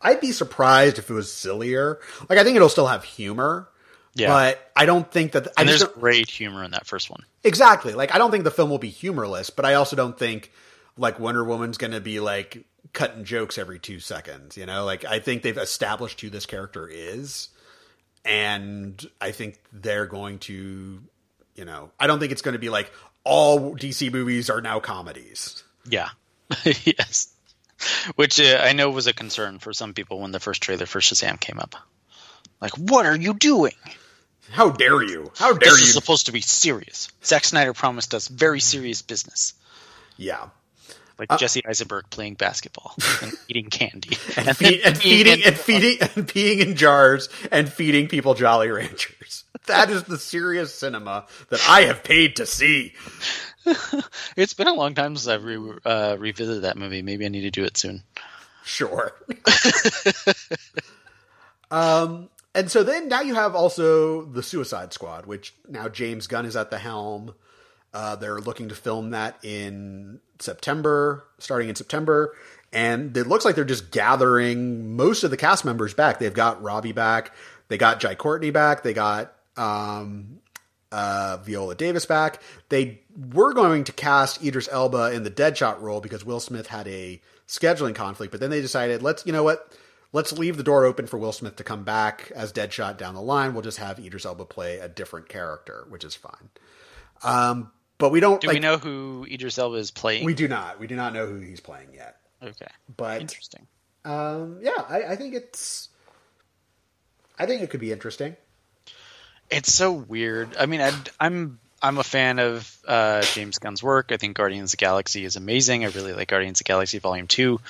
I'd be surprised if it was sillier. Like I think it'll still have humor. Yeah. But I don't think that. And there's great humor in that first one. Exactly. Like I don't think the film will be humorless, but I also don't think like Wonder Woman's going to be like cutting jokes every two seconds. You know, like I think they've established who this character is, and I think they're going to, you know, I don't think it's going to be like all DC movies are now comedies. Yeah. yes. which uh, I know was a concern for some people when the first trailer for Shazam came up. Like, what are you doing? How dare you? How dare this you? This is supposed to be serious. Zack Snyder promised us very serious business. Yeah. Like uh, Jesse Eisenberg playing basketball and eating candy and, and, feed, and feeding and feeding and peeing in jars and feeding people Jolly Ranchers. That is the serious cinema that I have paid to see. it's been a long time since I've re- uh, revisited that movie. Maybe I need to do it soon. Sure. um, and so then now you have also the Suicide Squad, which now James Gunn is at the helm. Uh, they're looking to film that in September, starting in September. And it looks like they're just gathering most of the cast members back. They've got Robbie back. They got Jai Courtney back. They got um, uh, Viola Davis back. They were going to cast Idris Elba in the Deadshot role because Will Smith had a scheduling conflict, but then they decided, let's, you know what? Let's leave the door open for Will Smith to come back as Deadshot down the line. We'll just have Idris Elba play a different character, which is fine. Um, but we don't. Do like, we know who Idris Elba is playing? We do not. We do not know who he's playing yet. Okay, but interesting. Um, yeah, I, I think it's. I think it could be interesting. It's so weird. I mean, I, I'm I'm a fan of uh, James Gunn's work. I think Guardians of the Galaxy is amazing. I really like Guardians of the Galaxy Volume Two,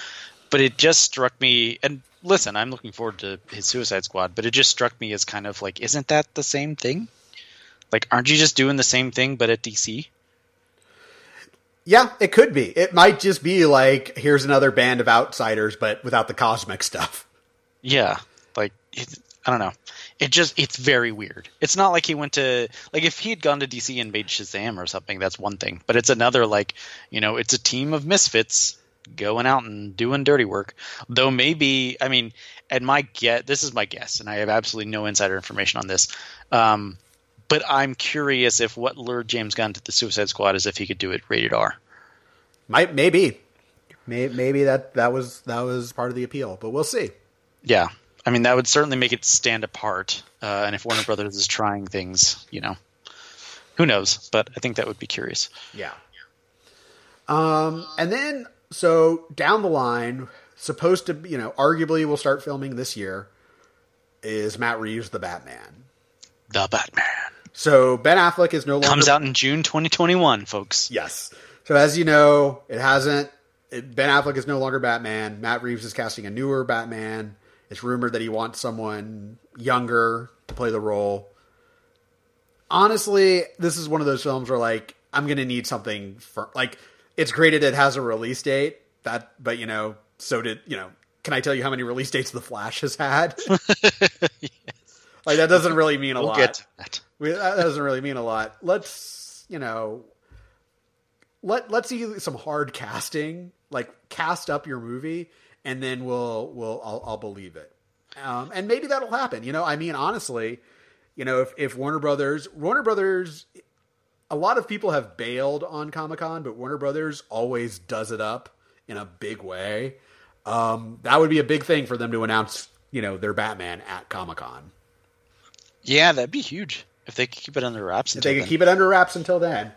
but it just struck me. And listen, I'm looking forward to his Suicide Squad, but it just struck me as kind of like, isn't that the same thing? Like, aren't you just doing the same thing but at DC? Yeah, it could be. It might just be like here's another band of outsiders, but without the cosmic stuff. Yeah, like I don't know it just it's very weird. It's not like he went to like if he had gone to DC and made Shazam or something, that's one thing. But it's another like, you know, it's a team of misfits going out and doing dirty work. Though maybe I mean, and my get this is my guess, and I have absolutely no insider information on this. Um, but I'm curious if what lured James Gunn to the Suicide Squad is if he could do it rated R. Might maybe, maybe that that was that was part of the appeal, but we'll see. Yeah, I mean, that would certainly make it stand apart. Uh, and if Warner Brothers is trying things, you know, who knows? But I think that would be curious. Yeah. Um, and then so down the line, supposed to, you know, arguably we'll start filming this year. Is Matt Reeves the Batman? The Batman So Ben Affleck is no longer comes out in June 2021, folks. Yes. So as you know, it hasn't. It, ben Affleck is no longer Batman. Matt Reeves is casting a newer Batman. It's rumored that he wants someone younger to play the role. Honestly, this is one of those films where like I'm gonna need something for like it's great that it has a release date. That, but you know, so did you know? Can I tell you how many release dates The Flash has had? Like that doesn't really mean a We'll lot. We, that doesn't really mean a lot. Let's, you know, let let's see some hard casting. Like cast up your movie, and then we'll we'll I'll, I'll believe it. Um, and maybe that'll happen. You know, I mean, honestly, you know, if if Warner Brothers, Warner Brothers, a lot of people have bailed on Comic Con, but Warner Brothers always does it up in a big way. Um, that would be a big thing for them to announce, you know, their Batman at Comic Con. Yeah, that'd be huge if they could keep it under wraps. If they could then. keep it under wraps until then.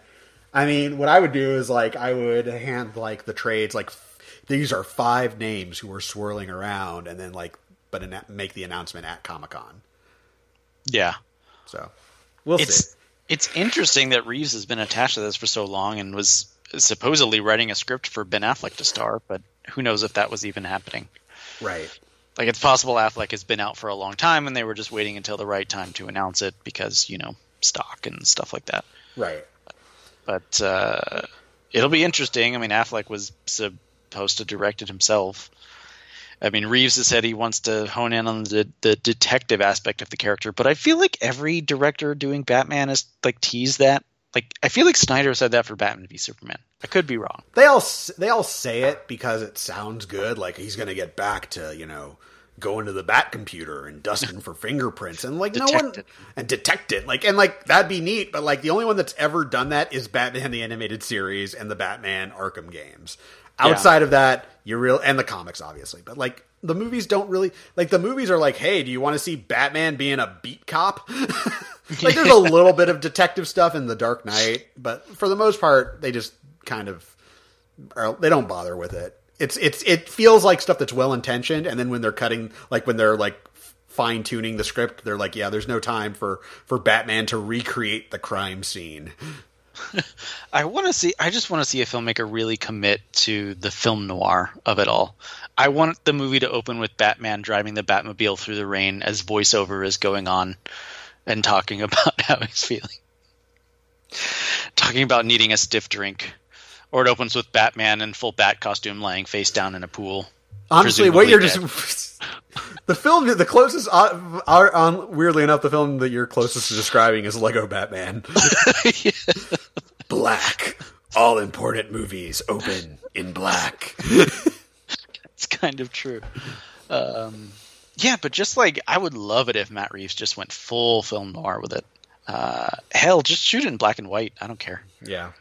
I mean, what I would do is like I would hand like the trades like f- these are five names who are swirling around, and then like but anna- make the announcement at Comic Con. yeah, So we'll it's see. it's interesting that Reeves has been attached to this for so long and was supposedly writing a script for Ben Affleck to star, but who knows if that was even happening. Right. Like it's possible Affleck has been out for a long time and they were just waiting until the right time to announce it because you know stock and stuff like that. Right. But uh, it'll be interesting. I mean, Affleck was supposed to direct it himself. I mean, Reeves has said he wants to hone in on the the detective aspect of the character, but I feel like every director doing Batman has like teased that. Like, I feel like Snyder said that for Batman v Superman. I could be wrong. They all they all say it because it sounds good. Like he's going to get back to you know going to the bat computer and dusting for fingerprints and like no one it. and detect it. Like and like that'd be neat. But like the only one that's ever done that is Batman the animated series and the Batman Arkham games. Outside of that, you're real and the comics obviously. But like the movies don't really like the movies are like, hey, do you want to see Batman being a beat cop? like there's a little bit of detective stuff in the Dark Knight, but for the most part, they just kind of or they don't bother with it. It's it's it feels like stuff that's well intentioned, and then when they're cutting, like when they're like fine tuning the script, they're like, yeah, there's no time for for Batman to recreate the crime scene. I want to see. I just want to see a filmmaker really commit to the film noir of it all. I want the movie to open with Batman driving the Batmobile through the rain as voiceover is going on and talking about how he's feeling, talking about needing a stiff drink. Or it opens with Batman in full bat costume laying face down in a pool. Honestly, what you're just the film, the closest, uh, are, on, weirdly enough, the film that you're closest to describing is Lego Batman. Black, all important movies open in black. It's kind of true. Um, yeah, but just like I would love it if Matt Reeves just went full film noir with it. Uh, hell, just shoot it in black and white. I don't care. yeah,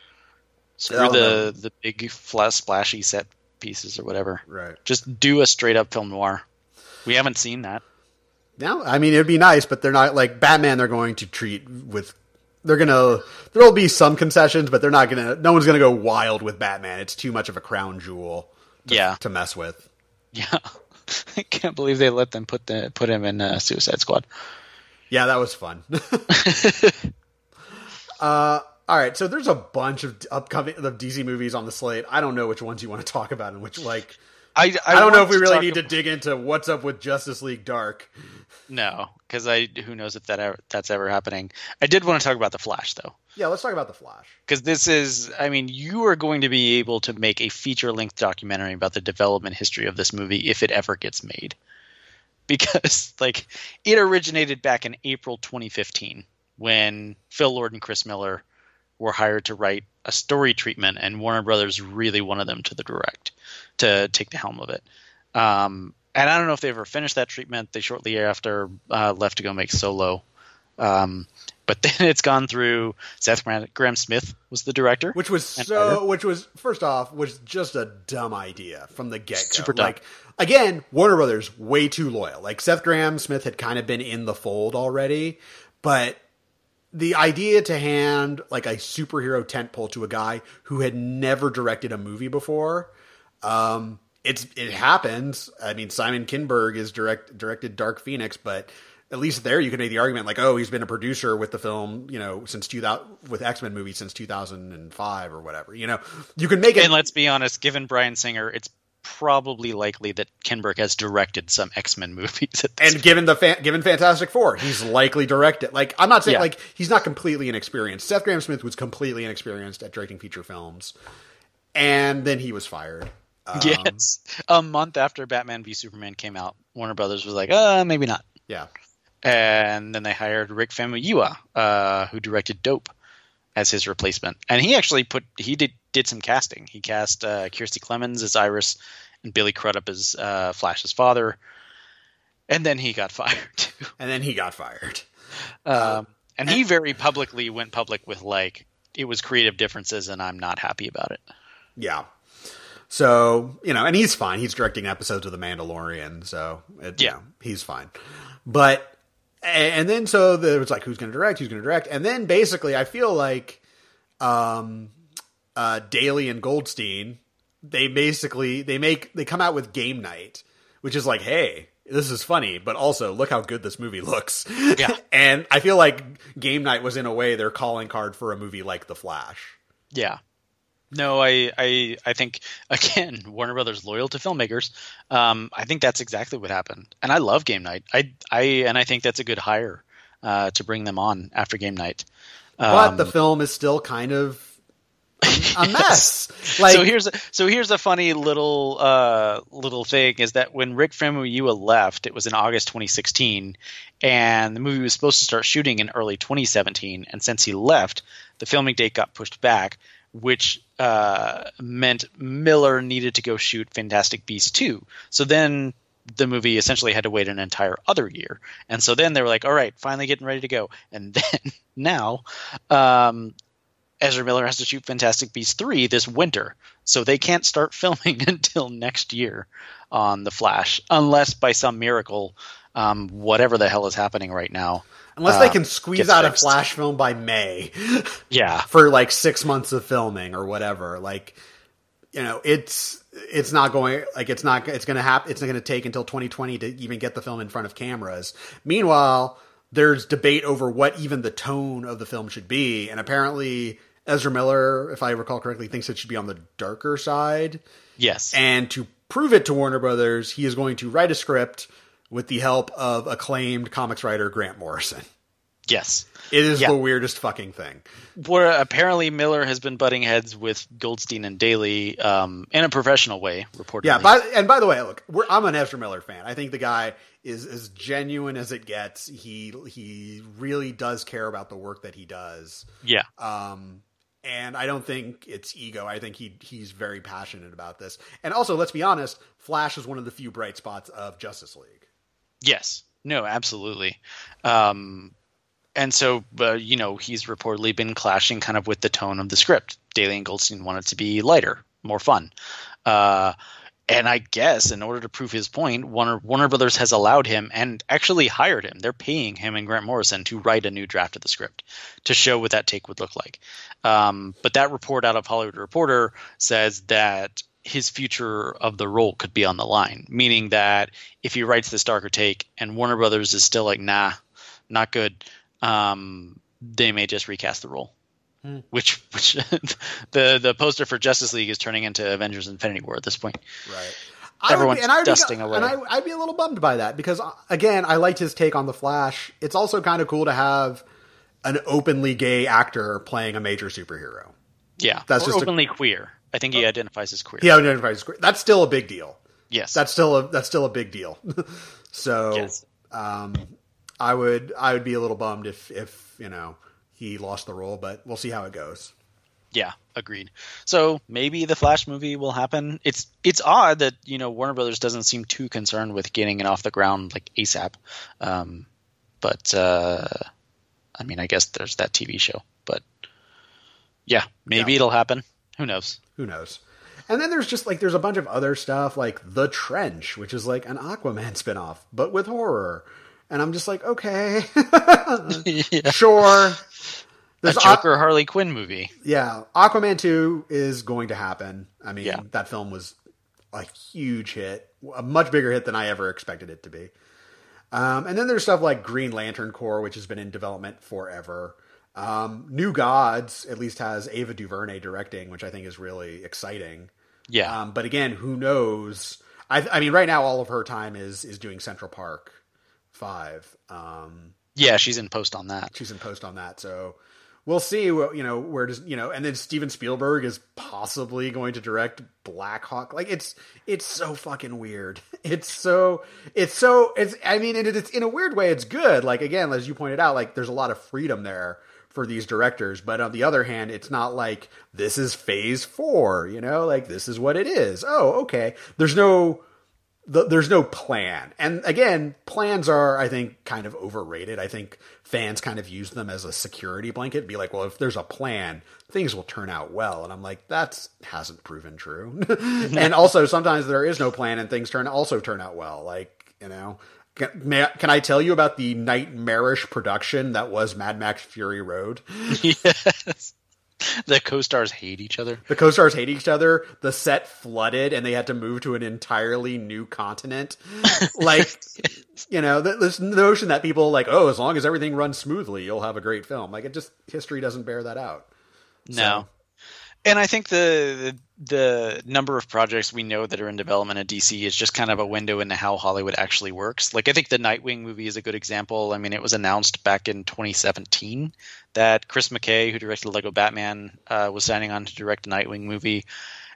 Screw the no. the big flash splashy set pieces or whatever. right. Just do a straight up film noir. We haven't seen that. No, I mean, it'd be nice, but they're not like Batman. They're going to treat with. They're gonna. There'll be some concessions, but they're not gonna. No one's gonna go wild with Batman. It's too much of a crown jewel. To, Yeah. To mess with. Yeah, I can't believe they let them put the put him in uh, Suicide Squad. Yeah, that was fun. uh, all right, so there's a bunch of upcoming of DC movies on the slate. I don't know which ones you want to talk about and which like. I I, don't know if we really need to dig into what's up with Justice League Dark. No, because I who knows if that ever, that's ever happening. I did want to talk about the Flash though. Yeah, let's talk about the Flash. because this is i mean you are going to be able to make a feature length documentary about the development history of this movie if it ever gets made because like it originated back in april 2015 when phil lord and chris miller were hired to write a story treatment and warner brothers really wanted them to the direct to take the helm of it. Um, and i don't know if they ever finished that treatment. They shortly after uh, left to go make solo. Um, but then it's gone through Seth Grahame-Smith was the director, which was so, which was first off was just a dumb idea from the get go. Like again, Warner Brothers way too loyal. Like Seth Grahame-Smith had kind of been in the fold already, but the idea to hand like a superhero tentpole to a guy who had never directed a movie before, um, it's it happens. I mean, Simon Kinberg is direct directed Dark Phoenix, but at least there you can make the argument like, oh, he's been a producer with the film, you know, since 2000 with X Men movies since 2005 or whatever. You know, you can make it. And let's be honest, given Bryan Singer, it's probably likely that Kinberg has directed some X Men movies. and given the fa- given Fantastic Four, he's likely directed. Like I'm not saying yeah. like he's not completely inexperienced. Seth Grahame-Smith was completely inexperienced at directing feature films, and then he was fired. Um, yes, a month after Batman v Superman came out, Warner Brothers was like, uh, maybe not. Yeah, and then they hired Rick Famuyiwa, uh, who directed Dope, as his replacement. And he actually put he did did some casting. He cast uh, Kiersey Clemons as Iris and Billy Crudup as uh, Flash's father. And then he got fired. And then he got fired. Um, and, and he very publicly went public with like it was creative differences, and I'm not happy about it. Yeah, so, you know, and he's fine. He's directing episodes of The Mandalorian, so it, yeah, you know, he's fine. But and then so there was like who's going to direct, who's going to direct, and then basically I feel like um uh Daley and Goldstein they basically they make they come out with Game Night, which is like, hey, this is funny, but also look how good this movie looks. Yeah. and I feel like Game Night was in a way their calling card for a movie like The Flash. Yeah. No, I, I, I think again, Warner Brothers loyal to filmmakers. Um, I think that's exactly what happened, and I love Game Night. I, I, and I think that's a good hire uh, to bring them on after Game Night. Um, but the um, film is still kind of a mess. yes. Like, so here's a, so here's a funny little uh, little thing is that when Rick Famuyiwa left, it was in August 2016, and the movie was supposed to start shooting in early 2017. And since he left, the filming date got pushed back which uh, meant Miller needed to go shoot Fantastic Beasts 2. So then the movie essentially had to wait an entire other year. And so then they were like, all right, finally getting ready to go. And then now, um, Ezra Miller has to shoot Fantastic Beasts 3 this winter. So they can't start filming until next year on The Flash, unless by some miracle, um, whatever the hell is happening right now, Unless they uh, can squeeze out fixed. a flash film by May. yeah. For like six months of filming or whatever. Like, you know, it's it's not going like it's not it's going to happen. It's not going to take until 2020 to even get the film in front of cameras. Meanwhile, there's debate over what even the tone of the film should be, and apparently Ezra Miller, if I recall correctly, thinks it should be on the darker side. Yes. And to prove it to Warner Brothers, he is going to write a script with the help of acclaimed comics writer Grant Morrison. Yes. It is yeah. the weirdest fucking thing. Where apparently Miller has been butting heads with Goldstein and Daley um, in a professional way, reportedly. Yeah, by, and by the way, look, I'm an Ezra Miller fan. I think the guy is as genuine as it gets. He he really does care about the work that he does. Yeah. Um, and I don't think it's ego. I think he he's very passionate about this. And also, let's be honest, Flash is one of the few bright spots of Justice League. Yes. No, absolutely. Um, and so, uh, you know, he's reportedly been clashing kind of with the tone of the script. Daley and Goldstein wanted to be lighter, more fun. Uh, and I guess in order to prove his point, Warner, Warner Brothers has allowed him and actually hired him. They're paying him and Grant Morrison to write a new draft of the script to show what that take would look like. Um, but that report out of Hollywood Reporter says that his future of the role could be on the line, meaning that if he writes this darker take and Warner Brothers is still like, nah, not good, um, they may just recast the role. Hmm. Which, which the the poster for Justice League is turning into Avengers: Infinity War at this point. Right. Everyone's I would, and I would dusting be, away. And I, I'd be a little bummed by that because, uh, again, I liked his take on the Flash. It's also kind of cool to have an openly gay actor playing a major superhero. Yeah, that's or just openly a, queer. I think he identifies as queer. He identifies as queer. That's still a big deal. Yes, that's still a that's still a big deal. so, yes. um, I would I would be a little bummed if if you know he lost the role, but we'll see how it goes. Yeah, agreed. So maybe the Flash movie will happen. It's it's odd that you know Warner Brothers doesn't seem too concerned with getting it off the ground like ASAP, um, but uh, I mean, I guess there's that TV show, but yeah, maybe Yeah. it'll happen. Who knows? Who knows? And then there's just like there's a bunch of other stuff like The Trench, which is like an Aquaman spinoff, but with horror. And I'm just like, okay, yeah. sure. A There's Aqu- Joker Harley Quinn movie. yeah, Aquaman 2 is going to happen. I mean, Yeah. that film was a huge hit, a much bigger hit than I ever expected it to be. Um, and then there's stuff like Green Lantern Corps, which has been in development forever. Um, New Gods at least has Ava DuVernay directing, which I think is really exciting. Yeah, Um, but again, who knows? I, I mean, right now all of her time is is doing Central Park Five. Um, yeah, she's in post on that. she's in post on that, so we'll see. What, you know, where does you know? And then Steven Spielberg is possibly going to direct Black Hawk. Like it's it's so fucking weird. It's so it's so it's. I mean, it, it's in a weird way, it's good. Like again, as you pointed out, like there's a lot of freedom there for these directors. But on the other hand, it's not like this is phase four. You know, like this is what it is. Oh, okay. There's no the, there's no plan. And again, plans are, I think, kind of overrated. I think fans kind of use them as a security blanket. Be like, well, if there's a plan, things will turn out well. And I'm like, that hasn't proven true. and also, sometimes there is no plan, and things turn also turn out well. Like, you know. Can, I- can I tell you about the nightmarish production that was Mad Max Fury Road? yes, the co-stars hate each other. The co-stars hate each other. The set flooded, and they had to move to an entirely new continent. Like, you know, th- this notion that people like, oh, as long as everything runs smoothly, you'll have a great film. Like, it just history doesn't bear that out. No. And I think the, the the number of projects we know that are in development at DC is just kind of a window into how Hollywood actually works. Like I think the Nightwing movie is a good example. I mean, it was announced back in 2017 that Chris McKay, who directed Lego Batman, uh, was signing on to direct a Nightwing movie.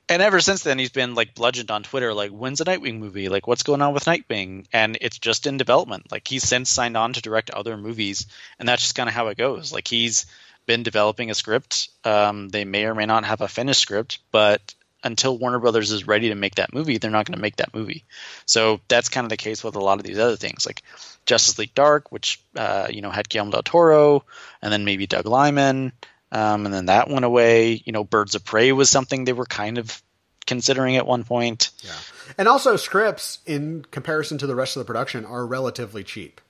And ever since then, he's been like bludgeoned on Twitter, like, "When's a Nightwing movie? Like, what's going on with Nightwing?" And it's just in development. Like, he's since signed on to direct other movies, and that's just kind of how it goes. Like, he's been developing a script. Um, they may or may not have a finished script, but until Warner Brothers is ready to make that movie, they're not going to make that movie. So that's kind of the case with a lot of these other things, like Justice League Dark, which uh, you know had Guillermo del Toro, and then maybe Doug Liman, um, and then that went away. You know, Birds of Prey was something they were kind of considering at one point. Yeah. And also, scripts, in comparison to the rest of the production, are relatively cheap.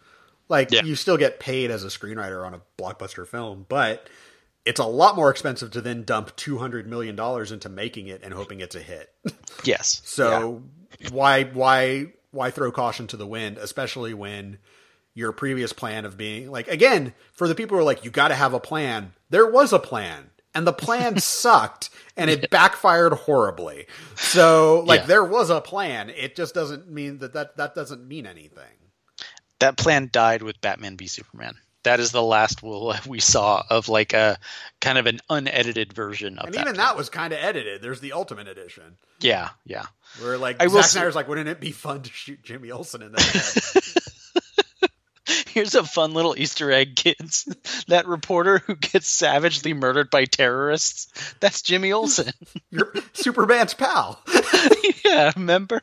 Like, Yeah. you still get paid as a screenwriter on a blockbuster film, but it's a lot more expensive to then dump $200 million into making it and hoping it's a hit. Yes. So why why why throw caution to the wind, especially when your previous plan of being like again for the people who are like you got to have a plan. There was a plan, and the plan sucked, and it backfired horribly. So like Yeah. there was a plan. It just doesn't mean that that that doesn't mean anything. That plan died with Batman v Superman. That is the last we saw of like a kind of an unedited version of And that. even plan. that was kind of edited. There's the ultimate edition yeah, yeah. where like I Zack Snyder's like, wouldn't it be fun to shoot Jimmy Olsen in the head? Here's a fun little Easter egg, kids. That reporter who gets savagely murdered by terrorists, that's Jimmy Olsen. You're Superman's pal. yeah, remember?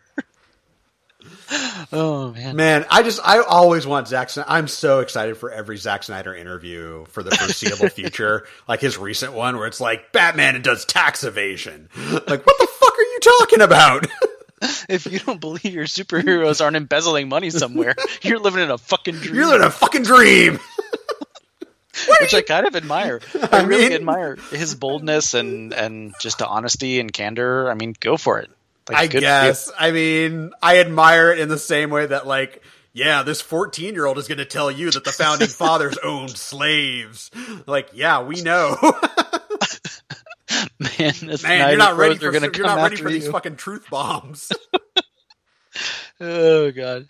Oh man. Man, I just I always want Zack Snyder. I'm so excited for every Zack Snyder interview for the foreseeable future. Like his recent one where it's like Batman and does tax evasion. Like what the fuck are you talking about? If you don't believe your superheroes aren't embezzling money somewhere, you're living in a fucking dream. You're living in a fucking dream. which I kind of admire. I, I really mean- admire his boldness and and just honesty and candor. I mean, go for it. Like, I guess. I mean, I admire it in the same way that like yeah, this 14 year old is going to tell you that the founding fathers owned slaves. Like, yeah, we know. man. Man, you're not ready for, you're not ready for these fucking truth bombs. Oh god.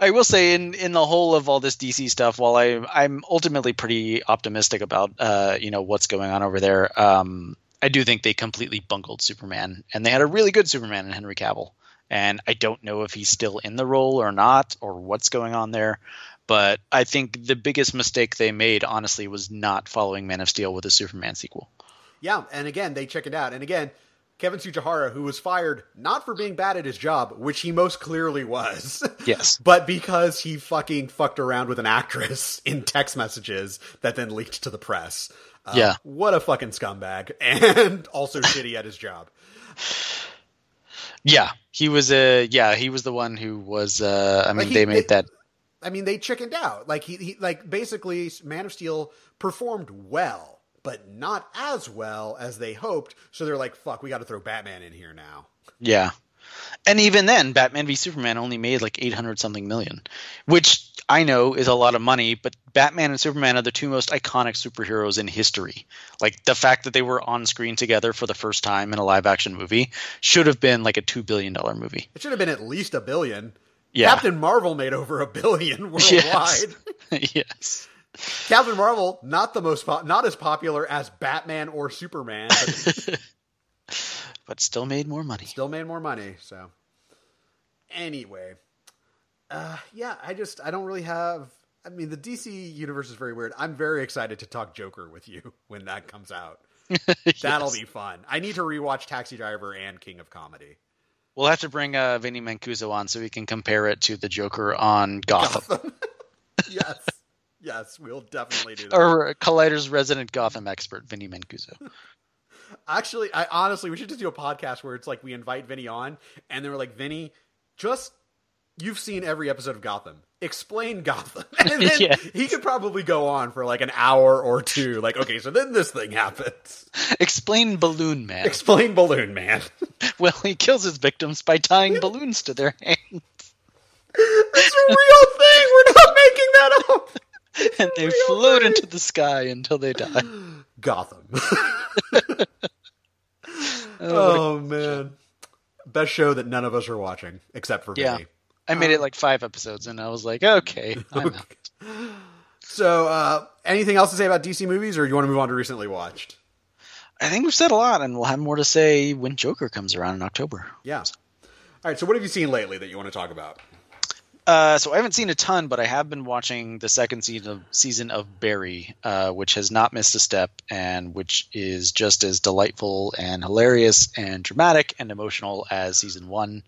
I will say in in the whole of all this DC stuff, while I I'm ultimately pretty optimistic about uh you know what's going on over there, um I do think they completely bungled Superman and they had a really good Superman in Henry Cavill. And I don't know if he's still in the role or not or what's going on there. But I think the biggest mistake they made, honestly, was not following Man of Steel with a Superman sequel. Yeah, and again, they check it out. And again, Kevin Tsujihara, who was fired not for being bad at his job, which he most clearly was. Yes. but because he fucking fucked around with an actress in text messages that then leaked to the press. Uh, Yeah. What a fucking scumbag. And also shitty at his job. Yeah, he was a yeah he was the one who was. Uh, I mean, Like, he- they made that. I mean, they chickened out. Like he, he like basically Man of Steel performed well, but not as well as they hoped. So they're like, "Fuck, we got to throw Batman in here now." Yeah, and even then, Batman v Superman only made like eight hundred something million, which I know is a lot of money. But Batman and Superman are the two most iconic superheroes in history. Like the fact that they were on screen together for the first time in a live action movie should have been like a two billion dollar movie. It should have been at least a billion. Yeah. Captain Marvel made over a billion worldwide. Yes. yes. Captain Marvel, not the most, po- not as popular as Batman or Superman, but But still made more money. still made more money. So, anyway, uh, yeah, I just I don't really have. I mean, the DC universe is very weird. I'm very excited to talk Joker with you when that comes out. That'll be fun. I need to rewatch Taxi Driver and King of Comedy. We'll have to bring uh, Vinny Mancuso on so we can compare it to the Joker on Gotham. yes, yes, we'll definitely do that. or Collider's resident Gotham expert, Vinny Mancuso. Actually, I honestly, we should just do a podcast where it's like we invite Vinny on, and they were like, Vinny, just you've seen every episode of Gotham. Explain Gotham, and then Yeah. he could probably go on for like an hour or two. Like, okay, so then this thing happens. Explain Balloon Man. Explain Balloon Man. well, he kills his victims by tying balloons to their hands, It's a real thing. We're not making that up. and they float thing. into the sky until they die. Gotham. Oh, oh man, best show that none of us are watching except for Yeah. Vinny. I made it like five episodes, and I was like, okay, I'm out. So, uh, anything else to say about DC movies, or you want to move on to recently watched? I think we've said a lot, and we'll have more to say when Joker comes around in October. Yeah. All right. So, what have you seen lately that you want to talk about? Uh, so I haven't seen a ton, but I have been watching the second season of season of Barry, uh, which has not missed a step, and which is just as delightful and hilarious and dramatic and emotional as season one.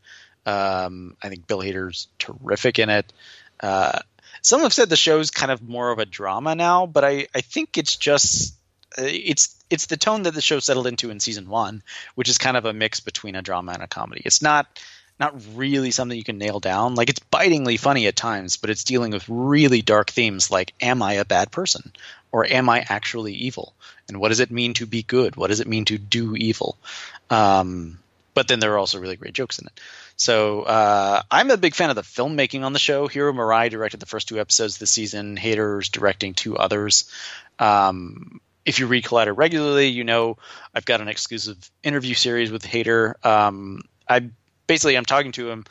Um, I think Bill Hader's terrific in it. Uh, some have said the show's kind of more of a drama now, but I, I think it's just uh, it's it's the tone that the show settled into in season one, which is kind of a mix between a drama and a comedy. It's not not really something you can nail down. Like it's bitingly funny at times, but it's dealing with really dark themes like am I a bad person or am I actually evil? And what does it mean to be good? What does it mean to do evil? Um, but then there are also really great jokes in it. So uh, I'm a big fan of the filmmaking on the show. Hiro Murai directed the first two episodes this season. Hader's directing two others. Um, if you read Collider regularly, you know I've got an exclusive interview series with Hader. Um, I basically I'm talking to him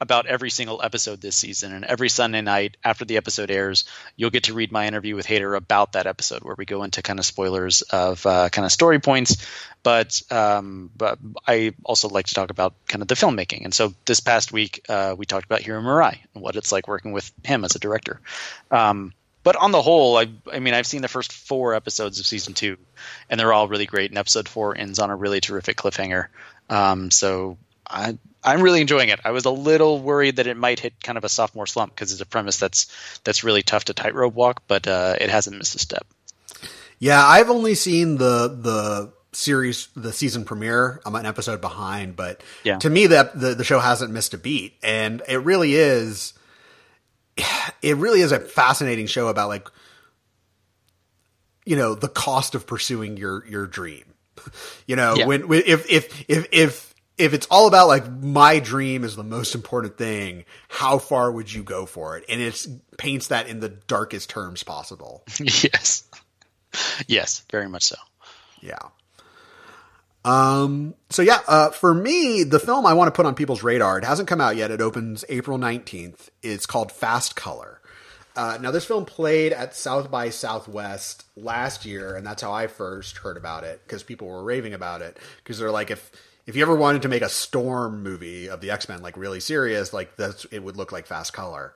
about every single episode this season, and every Sunday night after the episode airs, you'll get to read my interview with Hader about that episode, where we go into kind of spoilers of uh, kind of story points. But um, but I also like to talk about kind of the filmmaking, and so this past week uh, we talked about Hiro Murai and what it's like working with him as a director. Um, but on the whole, I, I mean, I've seen the first four episodes of season two, and they're all really great. And episode four ends on a really terrific cliffhanger. Um, so I, I'm really enjoying it. I was a little worried that it might hit kind of a sophomore slump because it's a premise that's that's really tough to tightrope walk, but uh, it hasn't missed a step. Yeah, I've only seen the the series, the season premiere. I'm an episode behind, but Yeah. to me, that the, the show hasn't missed a beat, and it really is. It really is a fascinating show about like, you know, the cost of pursuing your your dream. You know, Yeah. when, when if if if if if it's all about like my dream is the most important thing, how far would you go for it? And it paints that in the darkest terms possible. yes, yes, very much so. Yeah. Um. So yeah. Uh. For me, the film I want to put on people's radar. It hasn't come out yet. It opens April nineteenth. It's called Fast Color. Uh, now, this film played at South by Southwest last year, and that's how I first heard about it because people were raving about it. Because they're like, if if you ever wanted to make a Storm movie of the X Men, like really serious, like that's it would look like Fast Color.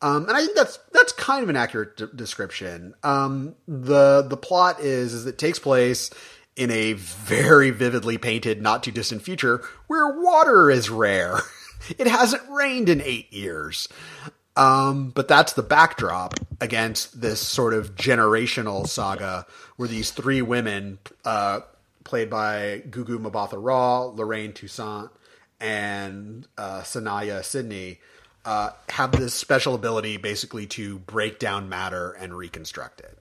Um, and I think that's that's kind of an accurate d- description. Um, the the plot is is it takes place in a very vividly painted, not too distant future where water is rare. it hasn't rained in eight years. Um, but that's the backdrop against this sort of generational saga where these three women, uh, played by Gugu Mbatha Raw, Lorraine Toussaint, and uh, Saniyya Sidney, uh, have this special ability basically to break down matter and reconstruct it.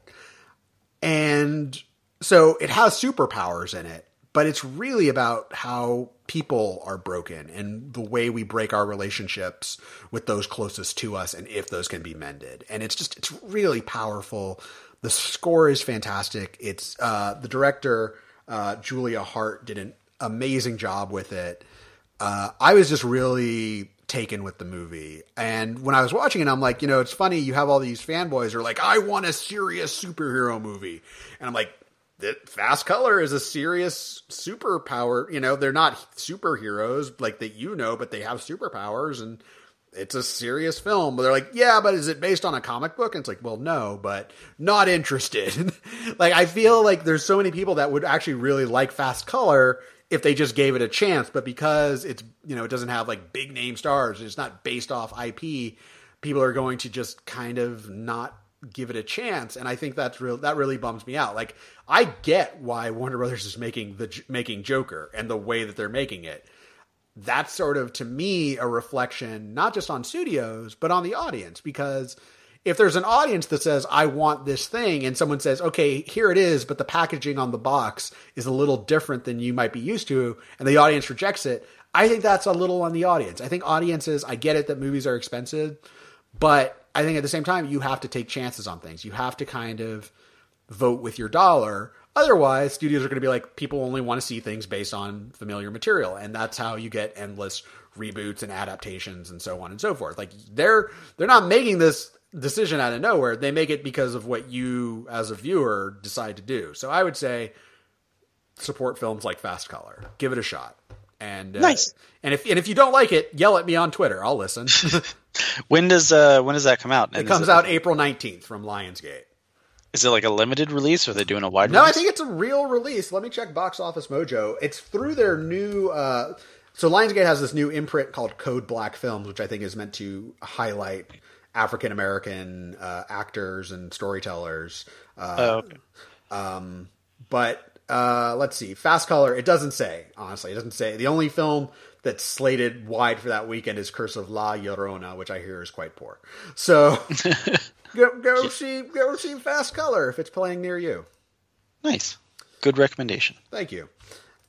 And so it has superpowers in it, but it's really about how people are broken and the way we break our relationships with those closest to us and if those can be mended. And it's just, it's really powerful. The score is fantastic. It's, uh, the director, uh, Julia Hart did an amazing job with it. Uh, I was just really taken with the movie. And when I was watching it, I'm like, you know, it's funny. You have all these fanboys are like, I want a serious superhero movie. And I'm like, Fast Color is a serious superpower. You know, they're not superheroes like that you know, but they have superpowers and it's a serious film. But they're like, yeah, but is it based on a comic book? And it's like, well, no, but not interested. like, I feel like there's so many people that would actually really like Fast Color if they just gave it a chance. But because it's, you know, it doesn't have like big name stars, it's not based off IP, people are going to just kind of not give it a chance and i think that's real that really bums me out like i get why warner brothers is making the making joker and the way that they're making it that's sort of to me a reflection not just on studios but on the audience because if there's an audience that says i want this thing and someone says okay here it is but the packaging on the box is a little different than you might be used to and the audience rejects it i think that's a little on the audience i think audiences i get it that movies are expensive but I think at the same time, you have to take chances on things. You have to kind of vote with your dollar. Otherwise, studios are going to be like, people only want to see things based on familiar material. And that's how you get endless reboots and adaptations and so on and so forth. Like they're, they're not making this decision out of nowhere. They make it because of what you as a viewer decide to do. So I would say support films like Fast Color. Give it a shot. And uh, nice. And if and if you don't like it, yell at me on Twitter. I'll listen. when does uh when does that come out? And it comes it out April nineteenth from Lionsgate. Is it like a limited release, or are they doing a wide? No, release? I think it's a real release. Let me check Box Office Mojo. It's through their new. Uh, so Lionsgate has this new imprint called Code Black Films, which I think is meant to highlight African American uh, actors and storytellers. Uh, oh, okay. Um, but uh, let's see, Fast Color. It doesn't say honestly. It doesn't say. The only film that's slated wide for that weekend is Curse of La Llorona, which I hear is quite poor. So go, go see go see Fast Color if it's playing near you. Nice, good recommendation. Thank you.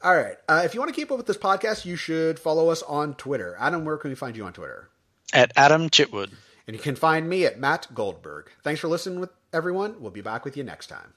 All right, uh, if you want to keep up with this podcast, you should follow us on Twitter. Adam, where can we find you on Twitter? At Adam Chitwood. And you can find me at Matt Goldberg. Thanks for listening, with everyone. We'll be back with you next time.